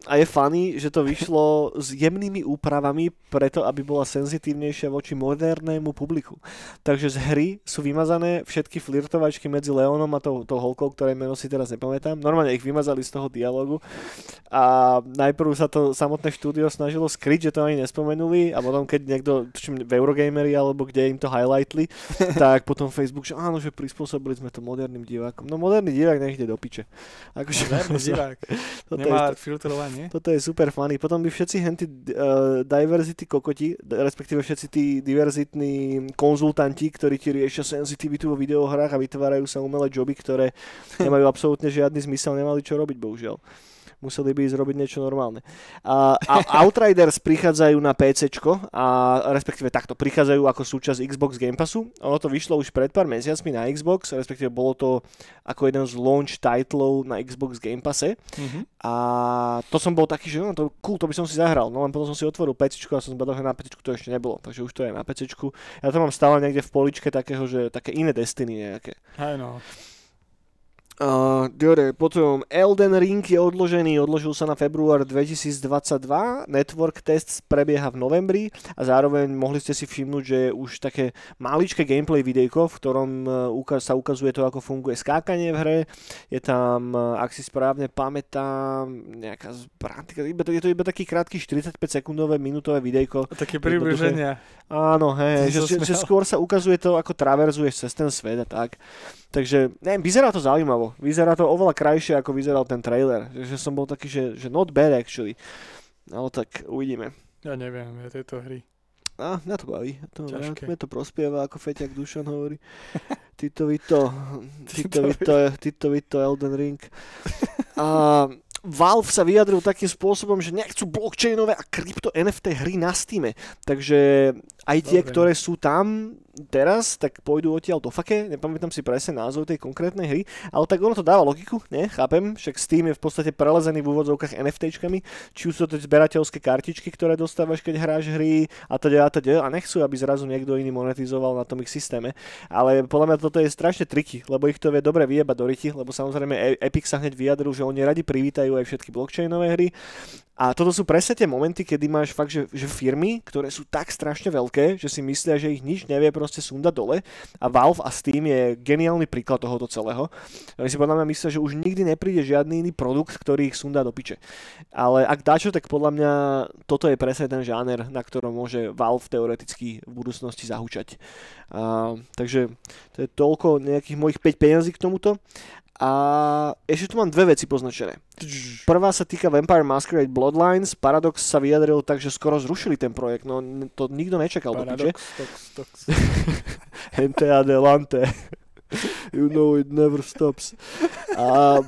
a je funny, že to vyšlo s jemnými úpravami preto, aby bola senzitívnejšia voči modernému publiku. Takže z hry sú vymazané všetky flirtovačky medzi Leonom a tou, tou holkou, ktoré meno si teraz nepamätám. Normálne ich vymazali z toho dialogu a najprv sa to samotné štúdio snažilo skryť, že to ani nespomenuli a potom keď niekto, tuším, v Eurogamery alebo kde im to highlightli, tak potom Facebook, že áno, že prispôsobili sme to moderným divákom. No moderný divák nech ide do piče. Akože, moderný divák. Nemá filtrovanie nie? Toto je super funny. Potom by všetci henty uh, diversity kokoti, respektíve všetci tí diverzitní konzultanti, ktorí ti riešia senzitivitu vo videohrách a vytvárajú sa umelé joby, ktoré nemajú absolútne žiadny zmysel, nemali čo robiť, bohužiaľ museli by ísť robiť niečo normálne. A, a Outriders prichádzajú na PC, a respektíve takto, prichádzajú ako súčasť Xbox Game Passu. Ono to vyšlo už pred pár mesiacmi na Xbox, respektíve bolo to ako jeden z launch titlov na Xbox Game Passe. Mm-hmm. A to som bol taký, že no, to cool, to by som si zahral. No len potom som si otvoril PC a som zbadal, že na PC to ešte nebolo, takže už to je na PC. Ja to mám stále niekde v poličke takého, že také iné Destiny nejaké. Aj no. Uh, dobre, potom Elden Ring je odložený, odložil sa na február 2022, network test prebieha v novembri a zároveň mohli ste si všimnúť, že je už také maličké gameplay videjko, v ktorom uh, sa ukazuje to, ako funguje skákanie v hre. Je tam, uh, ak si správne pamätám, nejaká zbran, je to iba taký krátky 45 sekundové, minútové videjko. Také približenia. Áno, hej, že, že, že skôr sa ukazuje to, ako traverzuješ cez ten svet a tak. Takže, neviem, vyzerá to zaujímavo. Vyzerá to oveľa krajšie, ako vyzeral ten trailer. Že som bol taký, že, že not bad actually. Ale tak uvidíme. Ja neviem, ja tieto hry. A, mňa to baví. To, mňa to prospieva, ako Feťak Dušan hovorí. Tito Vito, Tito Vito, Tito Vito, Elden Ring. A Valve sa vyjadril takým spôsobom, že nechcú blockchainové a krypto NFT hry na Steam. Takže aj tie, Dobre. ktoré sú tam teraz, tak pôjdu odtiaľ do fake, nepamätám si presne názov tej konkrétnej hry, ale tak ono to dáva logiku, ne? Chápem, však Steam je v podstate prelezený v úvodzovkách NFTčkami, či už sú to zberateľské kartičky, ktoré dostávaš, keď hráš hry a teda a teda a nechcú, aby zrazu niekto iný monetizoval na tom ich systéme. Ale podľa mňa toto je strašne triky, lebo ich to vie dobre vyjebať do ryti, lebo samozrejme e- Epic sa hneď vyjadril, že oni radi privítajú aj všetky blockchainové hry A toto sú presne tie momenty, kedy máš fakt, že, že firmy, ktoré sú tak strašne veľké, že si myslia, že ich nič nevie proste sundať dole. A Valve a Steam je geniálny príklad tohoto celého. Oni si podľa mňa myslia, že už nikdy nepríde žiadny iný produkt, ktorý ich sundá do piče. Ale ak dačo, tak podľa mňa toto je presne ten žáner, na ktorom môže Valve teoreticky v budúcnosti zahúčať. Uh, takže to je toľko nejakých mojich 5 peniazí k tomuto. A ešte tu mám dve veci poznačené. Prvá sa týka Vampire Masquerade Bloodlines. Paradox sa vyjadril tak, že skoro zrušili ten projekt. No to nikto nečakal. Paradox, tox, tox. Hente adelante. you know it never stops. A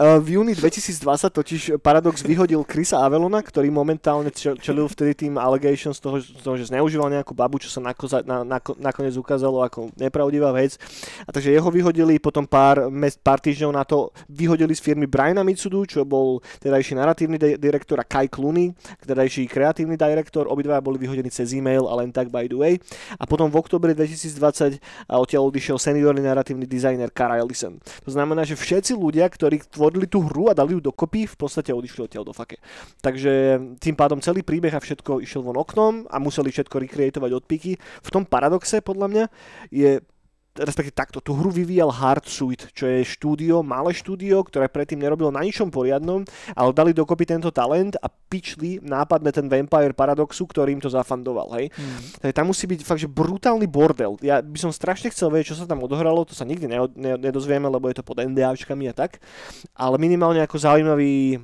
v júni 2020 totiž Paradox vyhodil Krisa Avelona, ktorý momentálne čelil vtedy tým allegations toho, toho že zneužíval nejakú babu, čo sa nakoza, na, na, nakoniec ukázalo ako nepravdivá vec. A takže jeho vyhodili, potom pár, pár týždňov na to vyhodili z firmy Briana Mitsudu, čo bol tedajší narratívny de- direktor a Kai Clooney, tedajší kreatívny direktor. Obidva boli vyhodení cez e-mail a len tak by the way. A potom v oktobri 2020 odtiaľ odišiel seniorný narratívny dizajner Cara Ellison. To znamená, že všetci ľudia, ktorí tvorili tú hru a dali ju dokopy, v podstate odišli odtiaľ do fake. Takže tým pádom celý príbeh a všetko išiel von oknom a museli všetko recreatovať od píky. V tom paradoxe, podľa mňa, je respektíve takto, tú hru vyvíjal Hardsuit, čo je štúdio, malé štúdio, ktoré predtým nerobilo na ničom poriadnom, ale dali dokopy tento talent a pičli nápad na ten Vampire Paradoxu, ktorým to zafandoval, hej. Mm. Takže tam musí byť fakt, že brutálny bordel. Ja by som strašne chcel vedieť, čo sa tam odohralo, to sa nikdy nedozvieme, lebo je to pod NDAčkami a tak, ale minimálne ako zaujímavý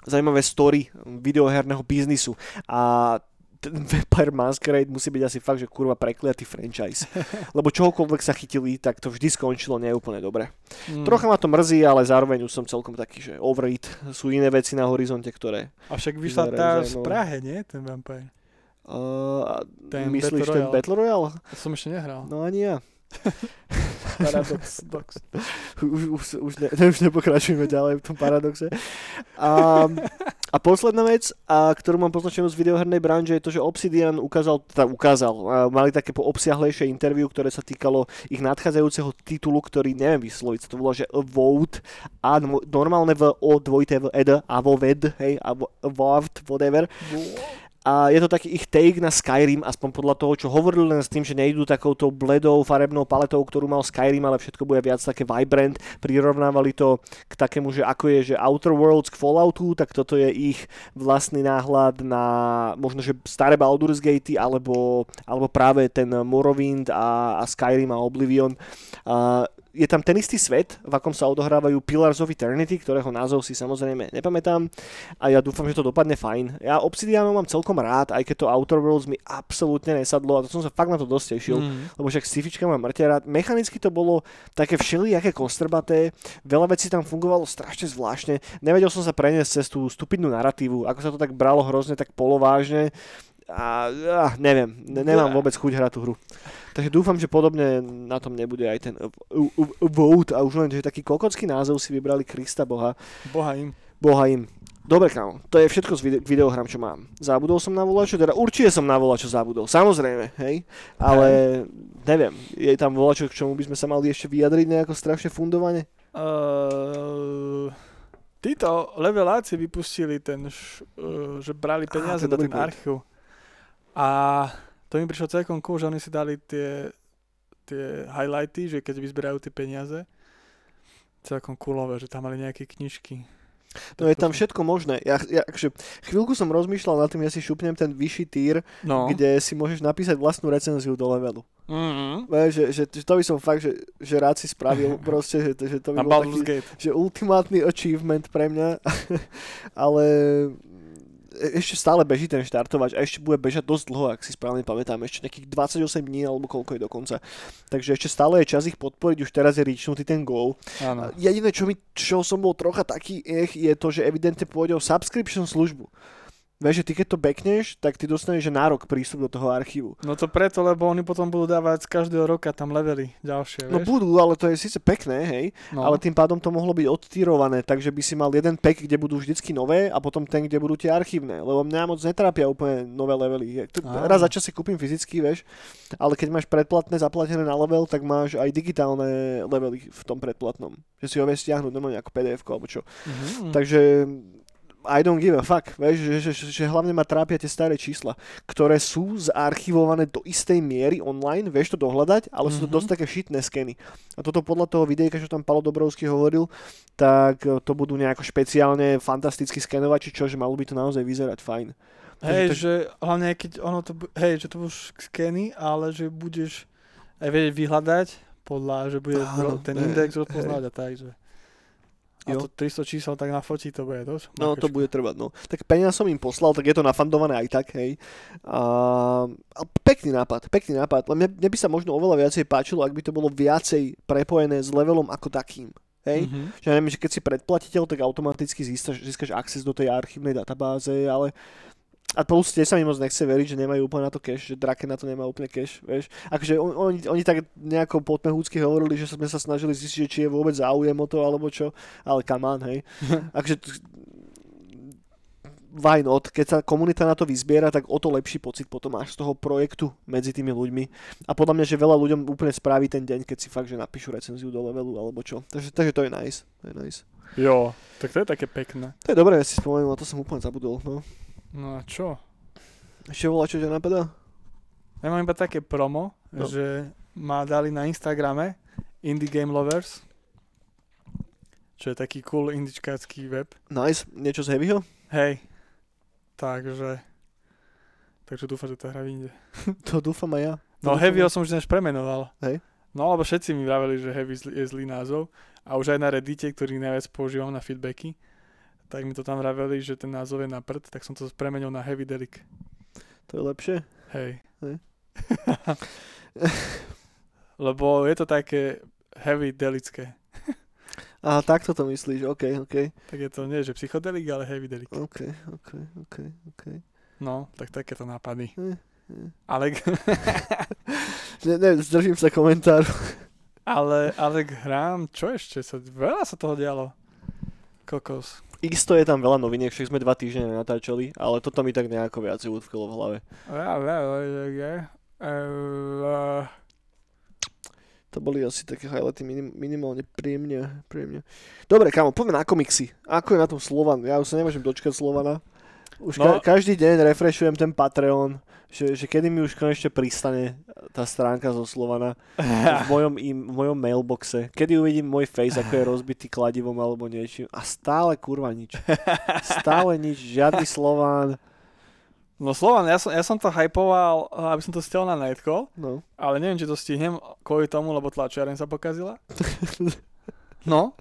zaujímavé story videoherného biznisu a ten Vampire Masquerade musí byť asi fakt, že kurva prekliatý franchise. Lebo čohokoľvek sa chytili, tak to vždy skončilo neúplne dobre. Mm. Trocha ma to mrzí, ale zároveň už som celkom taký, že over it. Sú iné veci na horizonte, ktoré... A však vyšla tá v Prahe, nie? Ten Vampire. Uh, ten myslíš Battle ten Battle Royale? Som ešte nehral. No ani ja. Paradox. Dox. Už, už, už, ne, už nepokračujeme ďalej v tom paradoxe. A, a posledná vec, a, ktorú mám poznačenú z videohernej branže, je to, že Obsidian ukázal, teda ukázal, a mali také po obsiahlejšie interview, ktoré sa týkalo ich nadchádzajúceho titulu, ktorý neviem vysloviť, to bolo, že Vote a normálne v O dvojité v ed a vo ved, hej, a Vote, whatever. A je to taký ich take na Skyrim, aspoň podľa toho, čo hovorili len s tým, že nejdú takouto bledou farebnou paletou, ktorú mal Skyrim, ale všetko bude viac také vibrant. Prirovnávali to k takému, že ako je, že Outer Worlds k Falloutu, tak toto je ich vlastný náhľad na možno, že staré Baldur's Gate alebo, alebo práve ten Morrowind a, a Skyrim a Oblivion. A je tam ten istý svet, v akom sa odohrávajú Pillars of Eternity, ktorého názov si samozrejme nepamätám a ja dúfam, že to dopadne fajn. Ja Obsidianov mám celkom rád, aj keď to Outer Worlds mi absolútne nesadlo a to som sa fakt na to dosť tešil, mm. lebo však scifička mám mŕte rád. Mechanicky to bolo také všelijaké kostrbaté, veľa vecí tam fungovalo strašne zvláštne, nevedel som sa preniesť cez tú stupidnú narratívu, ako sa to tak bralo hrozne tak polovážne a, a neviem, ne, nemám vôbec chuť hrať tú hru. Takže dúfam, že podobne na tom nebude aj ten Vote a už len, že taký kokocký názov si vybrali Krista Boha. Boha im. Boha im. Dobre, kámo, to je všetko z video- videohram, čo mám. Zabudol som na volačo, teda určite som na volačo zabudol, samozrejme, hej, ale neviem, je tam volačo, k čomu by sme sa mali ešte vyjadriť nejako strašne fundovane? Uh, títo leveláci vypustili ten, š, uh, že brali peniaze ah, do ten archív. A to mi prišlo celkom cool, že oni si dali tie, tie highlighty, že keď vyzberajú tie peniaze, celkom coolové, že tam mali nejaké knižky. No je tam všetko možné. Ja, ja akže, chvíľku som rozmýšľal nad tým, ja si šupnem ten vyšší týr, no. kde si môžeš napísať vlastnú recenziu do levelu. Mm-hmm. Že, že, že, to by som fakt, že, že rád si spravil proste, že, že to by bol taký, že ultimátny achievement pre mňa, ale ešte stále beží ten štartovač a ešte bude bežať dosť dlho, ak si správne pamätám, ešte nejakých 28 dní alebo koľko je dokonca. Takže ešte stále je čas ich podporiť, už teraz je ričnutý ten gól. Jediné, čo, mi, čo som bol trocha taký ech, je to, že evidentne pôjde o subscription službu. Vieš, že ty keď to bekneš, tak ty dostaneš že nárok prístup do toho archívu. No to preto, lebo oni potom budú dávať z každého roka tam levely ďalšie, no vieš? No budú, ale to je síce pekné, hej, no. ale tým pádom to mohlo byť odtýrované, takže by si mal jeden pack, kde budú vždycky nové a potom ten, kde budú tie archívne, lebo mňa moc netrápia úplne nové levely. Raz za čas si kúpim fyzicky, vieš, ale keď máš predplatné zaplatené na level, tak máš aj digitálne levely v tom predplatnom, že si ho vieš stiahnuť normálne ako pdf alebo čo. Mm-hmm. Takže I don't give a fuck, vieš, že, že, že, že hlavne ma trápia tie staré čísla, ktoré sú zarchivované do istej miery online, vieš to dohľadať, ale sú to Mhm. dosť také šitné skeny. A toto podľa toho videjka, čo tam Palo Dobrovský hovoril, tak e, to budú nejako špeciálne fantasticky skenovať, či čo, že malo by to naozaj vyzerať fajn. Hej, Takže- že hlavne keď ono to, hej, že to budeš skeny, ale že budeš aj vedieť vyhľadať podľa, že bude Áno, ten hej, index rozpoznať a tak, že a Jo. to 300 čísel tak na fotí to bude dosť. No to bude trvať, no. Tak peniaz som im poslal, tak je to nafandované aj tak, hej. A, a pekný nápad, pekný nápad. Len mne, mne by sa možno oveľa viacej páčilo, ak by to bolo viacej prepojené s levelom ako takým. Hej? Mhm. Že ja neviem, že keď si predplatiteľ, tak automaticky získaš, získaš access do tej archívnej databáze, ale a plus tiež sa mi moc nechce veriť, že nemajú úplne na to cash, že Drake na to nemá úplne cash, vieš. Akože on, oni, oni tak nejako potmehúcky hovorili, že sme sa snažili zistiť, či je vôbec záujem o to, alebo čo, ale on, hej. Akože why not? Keď sa komunita na to vyzbiera, tak o to lepší pocit potom máš z toho projektu medzi tými ľuďmi. A podľa mňa, že veľa ľuďom úplne spraví ten deň, keď si fakt, že napíšu recenziu do levelu alebo čo. Takže, takže to je nice. To je nice. Jo, tak to je také pekné. To je dobré, ja si spomenul, a to som úplne zabudol. No. No a čo? Ešte volá, čo ťa napadá? Ja mám iba také promo, No. že ma dali na Instagrame Indie Game Lovers, čo je taký cool indičkácky web. Nice, niečo z Heavyho? Hej, takže, takže dúfam, že to hra vyjde. To dúfam aj ja. No dúfam. som už dnes premenoval. Hej. No lebo všetci mi vraveli, že Heavy je zlý názov a už aj na Reddite, ktorý najviac používam na feedbacky, tak mi to tam vraveli, že ten názov je na prd, tak som to premenil na Heavy Delic. To je lepšie? Hej. Hej. lebo je to také heavy delické. Aha, takto to myslíš, OK, OK. Tak je to nie, že psychodelik, ale heavy delic. OK, OK, OK, OK. No, tak takéto nápady. Eh, eh. Ale, Ne, ne, zdržím sa komentáru. ale, ale hrám, čo ešte? Sa, veľa sa toho dialo. Kokos. Isto je tam veľa noviniek, však sme dva týždne natáčali, ale toto mi tak nejako viac utkvelo v hlave. To boli asi také highlighty minim, minimálne príjemne, príjemne. Dobre, kamo, poďme na komiksy. Ako je na tom Slovan? Ja už sa nemôžem dočkať Slovana. Už No. ka- každý deň refreshujem ten Patreon, že, že kedy mi už konečne pristane tá stránka zo Slovana v mojom, im, v mojom mailboxe. Kedy uvidím môj face, ako je rozbitý kladivom alebo niečím. A stále kurva nič. Stále nič, žiadny Slovan. No Slovan, ja som, ja som to hypoval, aby som to stiel na Nightcall, No. ale neviem, či to stihnem kvôli tomu, lebo tlačiareň sa pokazila. No.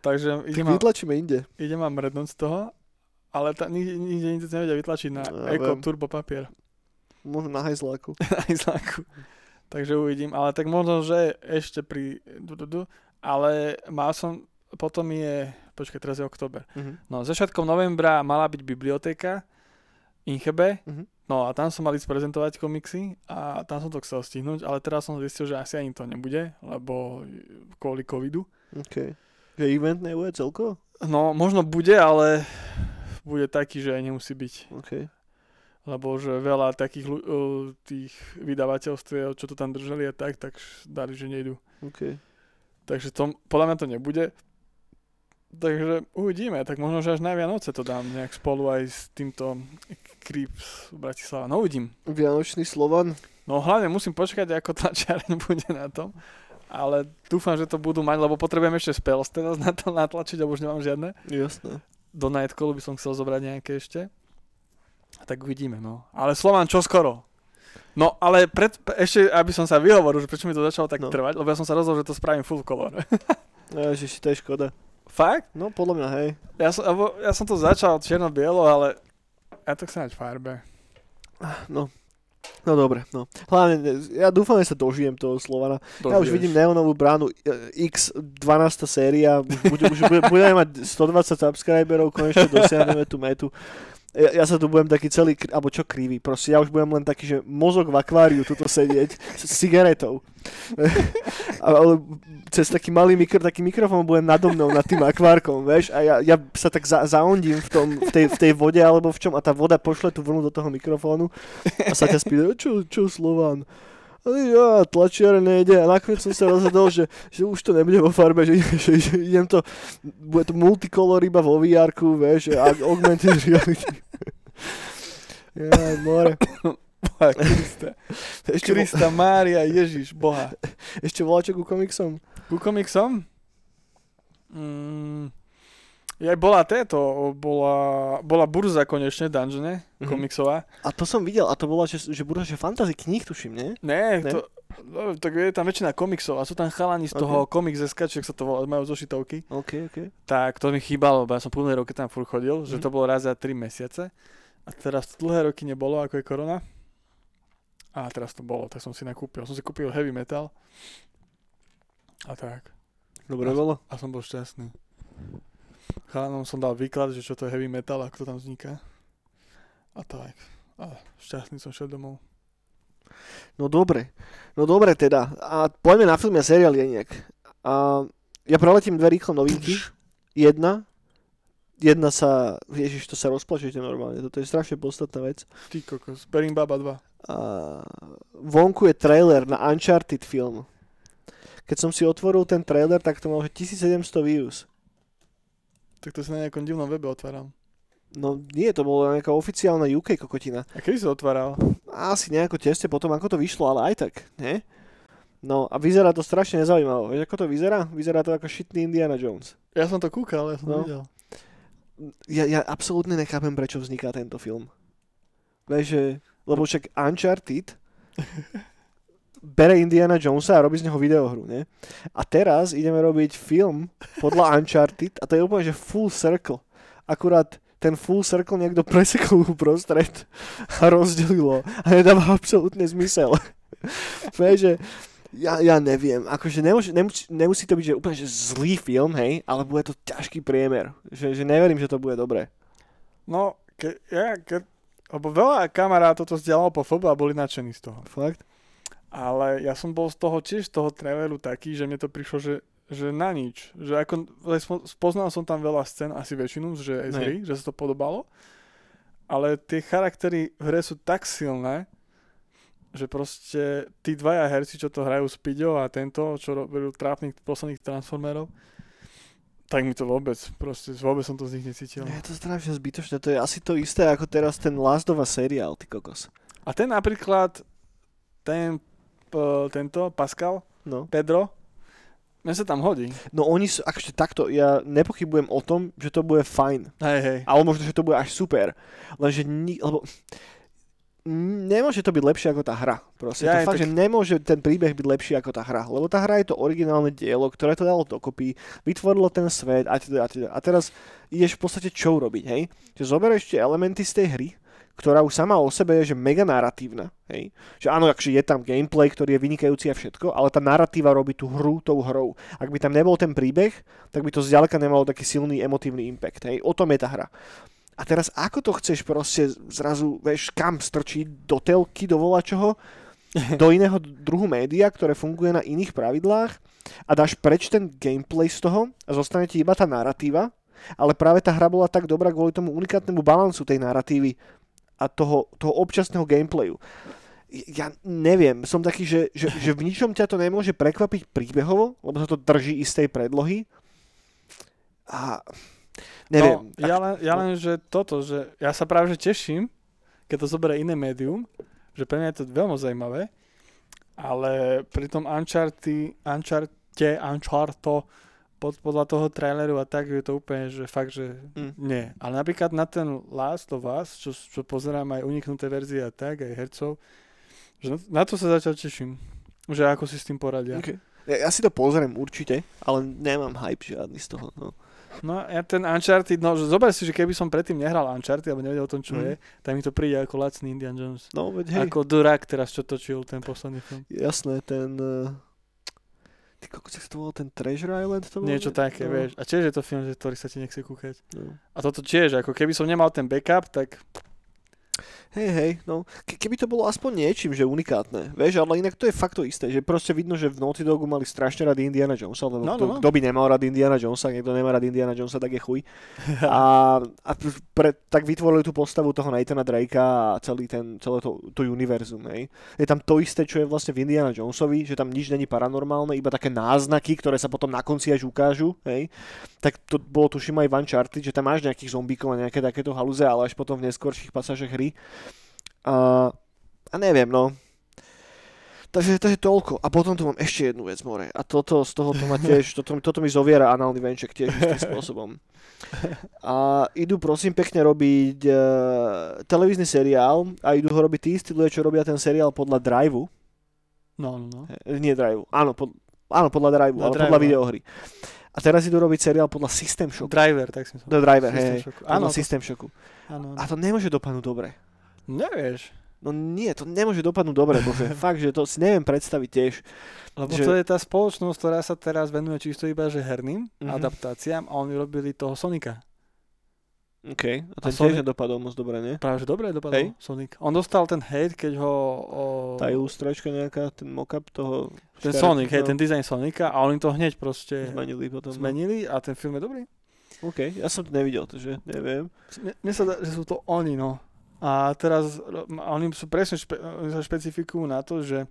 Takže Tak idem ma, vytlačíme inde. idem ma mrednúť z toho, ale ta, nikde, nikde nevedia vytlačiť na No, Eco viem. Turbo papier. Možno na hajzláku. na Islanku. Takže uvidím, ale tak možno, že ešte pri... Du, du, du, ale mal som... Potom je... Počkaj, teraz je október. Mhm. No, začiatkom novembra mala byť biblioteka Inchebe, Mhm. no a tam som mal ísť prezentovať komiksy a tam som to chcel stihnúť, ale teraz som zistil, že asi ani to nebude, lebo kvôli covidu. OK. Že event nebude celkovo? No, možno bude, ale bude taký, že nemusí byť. OK. Lebo že veľa takých tých vydavateľstiev, čo to tam držali a tak, tak dali, že nejdu. OK. Takže to, podľa mňa to nebude. Takže uvidíme, tak možno, že až na Vianoce to dám nejak spolu aj s týmto Creeps Bratislava. No uvidím. Vianočný Slovan. No hlavne musím počkať, ako tlačiareň bude na tom. Ale dúfam, že to budú mať, lebo potrebujem ešte spells teraz na to natlačiť, lebo už nemám žiadne. Jasné. Do Nightcallu by som chcel zobrať nejaké ešte. Tak uvidíme, no. Ale Slovan čo skoro? No, ale pred, ešte, aby som sa vyhovoril, že prečo mi to začalo tak No. no. trvať, lebo ja som sa rozhodol, že to spravím full color. Ježiš, to je škoda. Fakt? No, podľa mňa, hej. Ja som, ja som to začal čierno-bielo, ale ja to chcem mať farbe. No. No dobre, no. Hlavne, ja dúfam, že sa dožijem toho Slovana. Ja už Dožiješ. vidím Neonovú bránu e, X 12. séria, už, bude, už bude, budeme mať 120 subscriberov, konečne dosiahneme tú metu. Ja, ja sa tu budem taký celý, alebo čo krivý, proste ja už budem len taký, že mozog v akváriu tuto sedieť s, cigaretou. Ale cez taký malý mikro, taký mikrofón budem nado mnou nad tým akvárkom, vieš, a ja, ja sa tak za, zaondím v, tom, v, tej, v tej vode alebo v čom a tá voda pošle tú vlnu do toho mikrofónu a sa ťa spýta, čo, čo Slován? Ja, tlačiare nejde a nakoniec som sa rozhodol, že, že už to nebude vo farbe, že, že, že idem to, bude to multicolor iba vo vr vieš, že augmented reality. Ja, more. Boha Krista. Ešte, Krista, Mária, Ježiš, Boha. ešte voláčo ku komiksom? Ku komiksom? Mm, aj bola této, bola, bola burza konečne, Dungeone, Mhm. komiksová. A to som videl, a to bola, že, že budú že fantasy kníh, tuším, nie? Ne, Ne? to, no, tak je tam väčšina komiksov a sú tam chalani z toho Comics SK, čiže sa to volá, majú zošitovky. OK, OK. Tak to mi chýbalo, lebo ja som pôlne roky tam furt chodil, že Mhm. to bolo raz za 3 mesiace. A teraz to dlhé roky nebolo, ako je korona. A teraz to bolo, tak som si nakúpil. Som si kúpil heavy metal. A tak. Dobre bolo? A som bol šťastný. Chalanom som dal výklad, že čo to je heavy metal, ako to tam vzniká. A tak. A šťastný som šiel domov. No dobre. No dobre teda. A poďme na filmy a seriály nejak. A ja preletím dve rýchlo novinky. Jedna. Jedna sa... Ježiš, to sa rozplačete normálne. Toto je strašne podstatná vec. Ty kokos. Perin Baba 2. A vonku je trailer na Uncharted film. Keď som si otvoril ten trailer, tak to mal že 1700 views. Tak to sa na nejakom divnom webe otváram. No nie, to bola nejaká oficiálna UK kokotina. A kedy sa otváral? Asi nejako tesne potom, ako to vyšlo, ale aj tak, nie? No a vyzerá to strašne nezaujímavo. Vieš, ako to vyzerá? Vyzerá to ako šitný Indiana Jones. Ja som to kúkal, ja som No. to videl. Ja, ja absolútne nechápem, prečo vzniká tento film. Vieš, že, lebo však Uncharted bere Indiana Jonesa a robí z neho videohru, nie? A teraz ideme robiť film podľa Uncharted a to je úplne, že full circle. Akurát ten full circle niekto presekol uprostred a rozdelilo a nedáva absolútne zmysel. Vieš, že ja, ja neviem, akože nemôže, nemusí, nemusí to byť že úplne že zlý film, hej, ale bude to ťažký priemer. Že, že neverím, že to bude dobré. No, ke, ja, ke, lebo veľa kamarátov to zdieľalo po FB a boli nadšení z toho. Fakt? Ale ja som bol z toho tiež z toho traileru taký, že mne to prišlo, že, že na nič. Že ako, spo- spoznal som tam veľa scén, asi väčšinu, že z hry, že sa to podobalo. Ale tie charaktery v hre sú tak silné, že proste tí dvaja herci, čo to hrajú Spidio a tento, čo robili trápnych posledných Transformerov, tak mi to vôbec, proste vôbec som to z nich necítil. Je to strašne zbytočné. To je asi to isté ako teraz ten Last of Us seriál, ty kokos. A ten napríklad, ten, tento, Pascal, No. Pedro, mne sa tam hodí. no oni sú, akože takto, ja nepochybujem o tom, že to bude fajn. Hej, hej. Ale možno, že to bude až super. Lenže, ni, lebo nemôže to byť lepšie ako tá hra. Proste Ja, to fakt, tak- že nemôže ten príbeh byť lepší ako tá hra. Lebo tá hra je to originálne dielo, ktoré to dalo dokopy, vytvorilo ten svet a, teda, a, teda. a teraz ideš v podstate čo urobiť, hej? Že zoberieš tie elementy z tej hry, ktorá už sama o sebe je že mega narratívna, hej? Že áno, akže je tam gameplay, ktorý je vynikajúci a všetko, ale tá narratíva robí tú hru tou hrou. Ak by tam nebol ten príbeh, tak by to zďaleka nemalo taký silný emotívny impact, hej? O tom je tá hra. A teraz ako to chceš proste zrazu, vieš, kam strčiť do telky, do volačoho, do iného druhu média, ktoré funguje na iných pravidlách a dáš preč ten gameplay z toho a zostane ti iba tá narratíva, ale práve tá hra bola tak dobrá kvôli tomu unikátnemu balansu tej narratívy a toho, toho občasného gameplayu. Ja neviem, som taký, že, že, že v ničom ťa to nemôže prekvapiť príbehovo, lebo sa to drží istej predlohy. A neviem. No, ja, len, ja len, že toto, že ja sa práve že teším, keď to zoberie iné médium, že pre mňa je to veľmi zaujímavé, ale pri tom Uncharted, Uncharted, Uncharted, pod, podľa toho traileru a tak je to úplne, že fakt, že Mm. nie. Ale napríklad na ten Last of Us, čo, čo pozerám aj uniknuté verzie a tak, aj hercov, že na, na to sa zatiaľ teším. Že ako si s tým poradia. Okay. Ja, ja si to pozriem určite, ale nemám hype žiadny z toho. No. No ja ten Uncharted, no zober si, že keby som predtým nehral Uncharted, alebo nevedel o tom, čo Mhm. je, tak mi to príde ako lacný Indian Jones. no veď hej, Ako Durak teraz, čo točil ten posledný film. jasné, ten... Uh... Ty kokos, to bolo ten Treasure Island? To bolo, Niečo ne? také, no. vieš. A tiež je to film, že ktorý sa ti nechce kúkať. No. A toto tiež, ako keby som nemal ten backup, tak Hej, hej, no. Ke- keby to bolo aspoň niečím, že unikátne, vieš, ale inak to je fakt to isté, že proste vidno, že v Naughty Dogu mali strašne rád Indiana Jonesa, lebo No, no, no. kto by nemal rád Indiana Jonesa, niekto nemá rád Indiana Jonesa, tak je chuj. A, a pre, tak vytvorili tú postavu toho Nathana Drakea a celý ten, celé to, to univerzum, hej. Je tam to isté, čo je vlastne v Indiana Jonesovi, že tam nič není paranormálne, iba také náznaky, ktoré sa potom na konci až ukážu, hej. Tak to bolo tuším aj v Uncharted, že tam máš nejakých zombíkov a nejaké takéto halúze, ale až potom v neskorších pasážach hry. A, a neviem, no. Takže to je toľko. A potom tu mám ešte jednu vec, more. A toto, z toho to ma tiež, toto, toto mi zoviera análny venček tiež istým spôsobom. A idú prosím pekne robiť uh, televízny seriál a idú ho robiť tí istí ľudia, čo robia ten seriál podľa Driveu. No, no, no. Eh, Nie Driveu, áno, pod, áno podľa Driveu, ale podľa áno. videohry. A teraz idú robiť seriál podľa System Shocku. Driver, tak si The Driver, System hej. Shocku. Áno, Áno, to- System Shocku. áno. A to nemôže dopadnúť dobre. Nevieš. No nie, to nemôže dopadnúť dobre, bože. Fakt, že to si neviem predstaviť tiež. Lebo Že- to je tá spoločnosť, ktorá sa teraz venuje čisto iba že herným Mhm. adaptáciám a oni robili toho Sonika. OK, a ten A tiež Sonic- nedopadol moc dobre, nie? Práve, že dobre dopadol Sonic. On dostal ten hate, keď ho... O, Tá ilustračka nejaká, ten mock-up toho... ten Sonic, hej, ten dizajn Sonika a oni to hneď proste Zmenili potom. no. zmenili a ten film je dobrý. OK, ja som to nevidel, takže neviem. Mne, sa dá, že sú to oni, no. A teraz oni sú presne špe, špecifikujú na to, že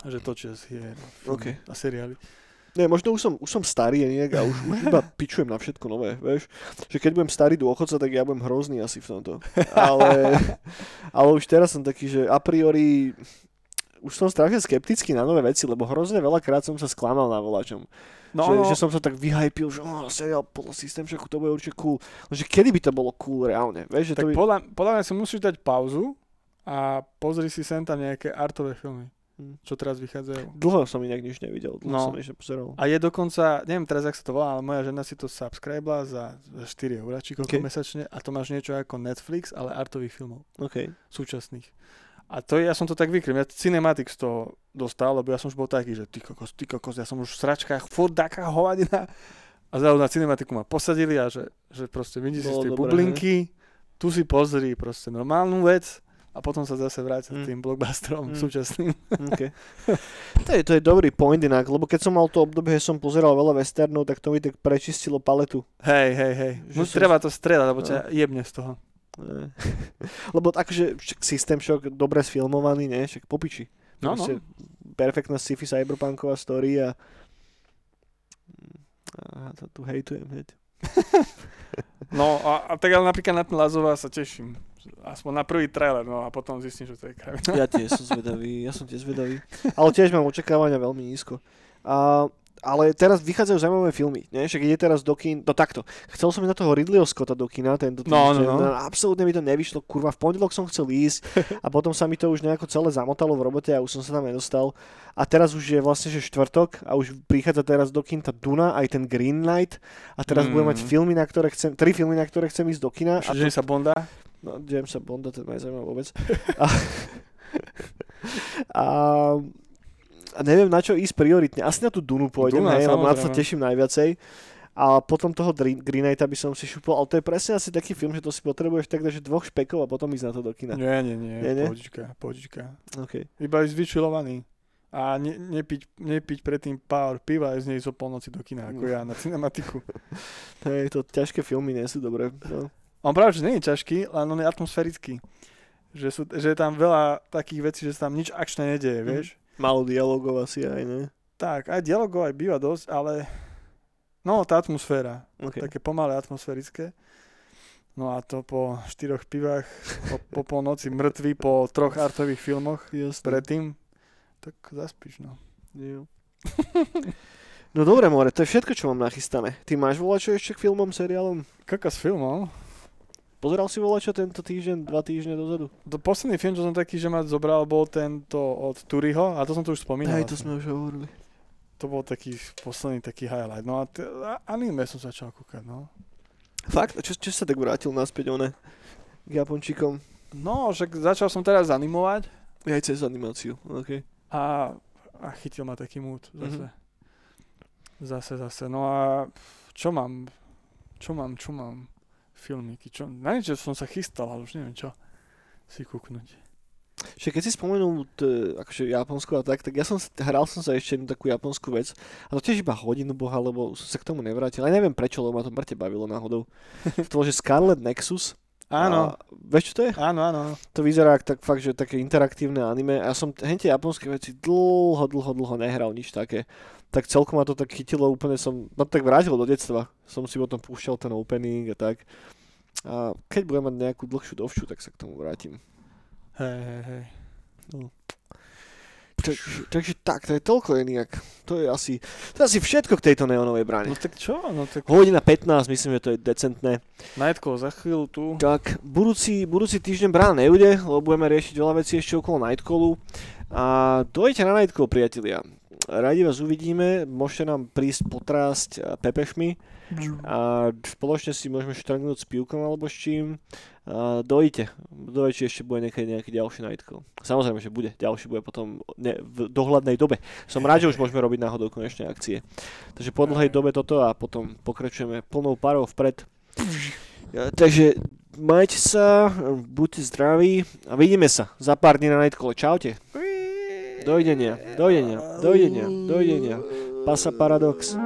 že točia si hier a, OK. a seriály. Nie, možno už som, už som starý nejak a už, už iba pičujem na všetko nové, vieš. Že keď budem starý dôchodca, tak ja budem hrozný asi v tomto. Ale, ale už teraz som taký, že a priori už som strašne skeptický na nové veci, lebo hrozne veľakrát som sa klamal na volačom. No, že, no, že som sa tak vyhypil, že oh, seriál podľa systém však to bude určite cool. Lenže kedy by to bolo cool reálne? Vieš, že tak to by... podľa, podľa mňa si musíš dať pauzu a pozri si sem tam nejaké artové filmy. Čo teraz vychádzajú. Dlho som inak nič nevidel, dlho No. som nič nepozeral. A je dokonca, neviem teraz, jak sa to volá, ale moja žena si to subscribela za, za 4 eur, či koľko Ok. mesačne a to máš niečo ako Netflix, ale artových filmov OK. súčasných. A to ja som to tak vykrým, ja Cinematics to dostal, lebo ja som už bol taký, že ty kokos, ty kokos, ja som už v sračkách, furt taká hovadina. A zrazu na cinematiku ma posadili a že, že proste vidíš si z tej dobré, bublinky, tu si pozri proste normálnu vec a potom sa zase vráť Mm. mm. tým blockbusterom Mm. súčasným. Okay. to, je, to je dobrý point inak, lebo keď som mal to obdobie, že som pozeral veľa westernov, tak to mi tak prečistilo paletu. Hej, hej, hej. Som- treba to strieľať, lebo No. ťa jebne z toho. Ne. lebo akože System Shock dobre sfilmovaný, ne? Však popiči. No, no. Perfektná sci-fi cyberpunková story a a to tu hejtujem hneď. No a, a tak ale napríklad na ten Lazova sa teším. Aspoň na prvý trailer, no a potom zistím, že to je kravina. Ja tiež som zvedavý, ja som tiež zvedavý. Ale tiež mám očakávania veľmi nízko. A, ale teraz vychádzajú zaujímavé filmy, nie? Však ide teraz do kín, to takto. Chcel som ísť na toho Ridleyho Scotta do kina tento No, týždeň, no, no. absolútne mi to nevyšlo, kurva, v pondelok som chcel ísť a potom sa mi to už nejako celé zamotalo v robote a už som sa tam nedostal. A teraz už je vlastne, že štvrtok a už prichádza teraz do tá Duna, aj ten Green Knight a teraz Mm. budem mať filmy, na ktoré chcem, tri filmy, na ktoré chcem ísť do kina. A Čiže sa Bonda. No, Jamesa Bonda, ten ma nezaujíma vôbec. A, a, a neviem, na čo ísť prioritne. Asi na tú Dunu pôjdem, Duna, hej, na to teším najviacej. A potom toho Green, Knighta by som si šupol, ale to je presne asi taký film, že to si potrebuješ tak, že dvoch špekov a potom ísť na to do kina. Nie, nie, nie, Nie, nie? pohodička, pohodička. Okay. Iba ísť vyčilovaný. A ne, nepiť, nepiť predtým pár piva a z nej zo polnoci do kina, ako No. ja na cinematiku. Hej, to ťažké filmy nie sú dobré. No. On práve, že nie je ťažký, len on je atmosférický. Že, sú, že je tam veľa takých vecí, že sa tam nič akčné nedeje, Mhm. vieš. Málo dialogov asi aj, ne? Tak, aj dialogov aj býva dosť, ale no, tá atmosféra. Okay. také pomalé atmosférické. No a to po štyroch pivách, po, po polnoci mŕtvy, po troch artových filmoch Jasné. predtým, tak zaspíš, no. Jo. No dobre, More, to je všetko, čo mám nachystané. Ty máš volať čo ešte k filmom, seriálom? Kokos filmov. Pozeral si volať čo tento týždeň, dva týždne dozadu? To posledný film, čo som taký, že ma zobral, bol tento od Turiho, a to som tu už spomínal. Hej, to vlastne. sme už hovorili. to bol taký posledný taký highlight. No a, t- a anime som začal kúkať, no. Fakt? A čo, čo sa tak vrátil naspäť, one? K Japončikom? No, však začal som teraz animovať Aj cez animáciu, ok. a, a chytil ma taký mood zase. Mhm. Zase, zase. No a čo mám? Čo mám, čo mám? Filmiky, čo? Na niečo som sa chystal, ale už neviem čo. si kúknuť. Že keď si spomenul t- akože Japonsko a tak, tak ja som, hral som sa ešte jednu takú japonskú vec. A to tiež iba hodinu boha, lebo som sa k tomu nevrátil. Ale neviem prečo, lebo ma to mŕte bavilo náhodou. to bolo, že Scarlet Nexus. Áno, A, vieš, čo to je? áno, áno. To vyzerá ak tak fakt, že také interaktívne anime. A ja som hente japonské veci dlho, dlho, dlho nehral nič také. Tak celkom ma to tak chytilo, úplne som, ma to tak vrátilo do detstva. Som si potom púšťal ten opening a tak. A keď budem mať nejakú dlhšiu dovšu, tak sa k tomu vrátim. Hej, hej, hej. Takže, takže tak, to je toľko inak. To je asi, to je asi všetko k tejto neonovej bráne. No tak čo? No tak Hodina 15, myslím, že to je decentné. Nightcall za chvíľu tu. Tak, budúci, budúci týždeň brána nebude, lebo budeme riešiť veľa vecí ešte okolo Nightcallu. A dojďte na Nightcall, priatelia. Radi vás uvidíme, môžete nám prísť potrásť eh, pepešmi a spoločne si môžeme štrngnúť s pivkom alebo s čím. A dojte, či ešte bude niekedy nejaký ďalší Nightcall. Samozrejme, že bude, ďalší bude potom ne, v dohľadnej dobe. Som rád, že už môžeme robiť náhodou konečne akcie. Takže po dlhej dobe toto a potom pokračujeme plnou parou vpred. Takže majte sa, buďte zdraví a vidíme sa za pár dní na Nightcall. Čaute. Dovidenia, dovidenia, dovidenia, dovidenia. Pasa Paradox.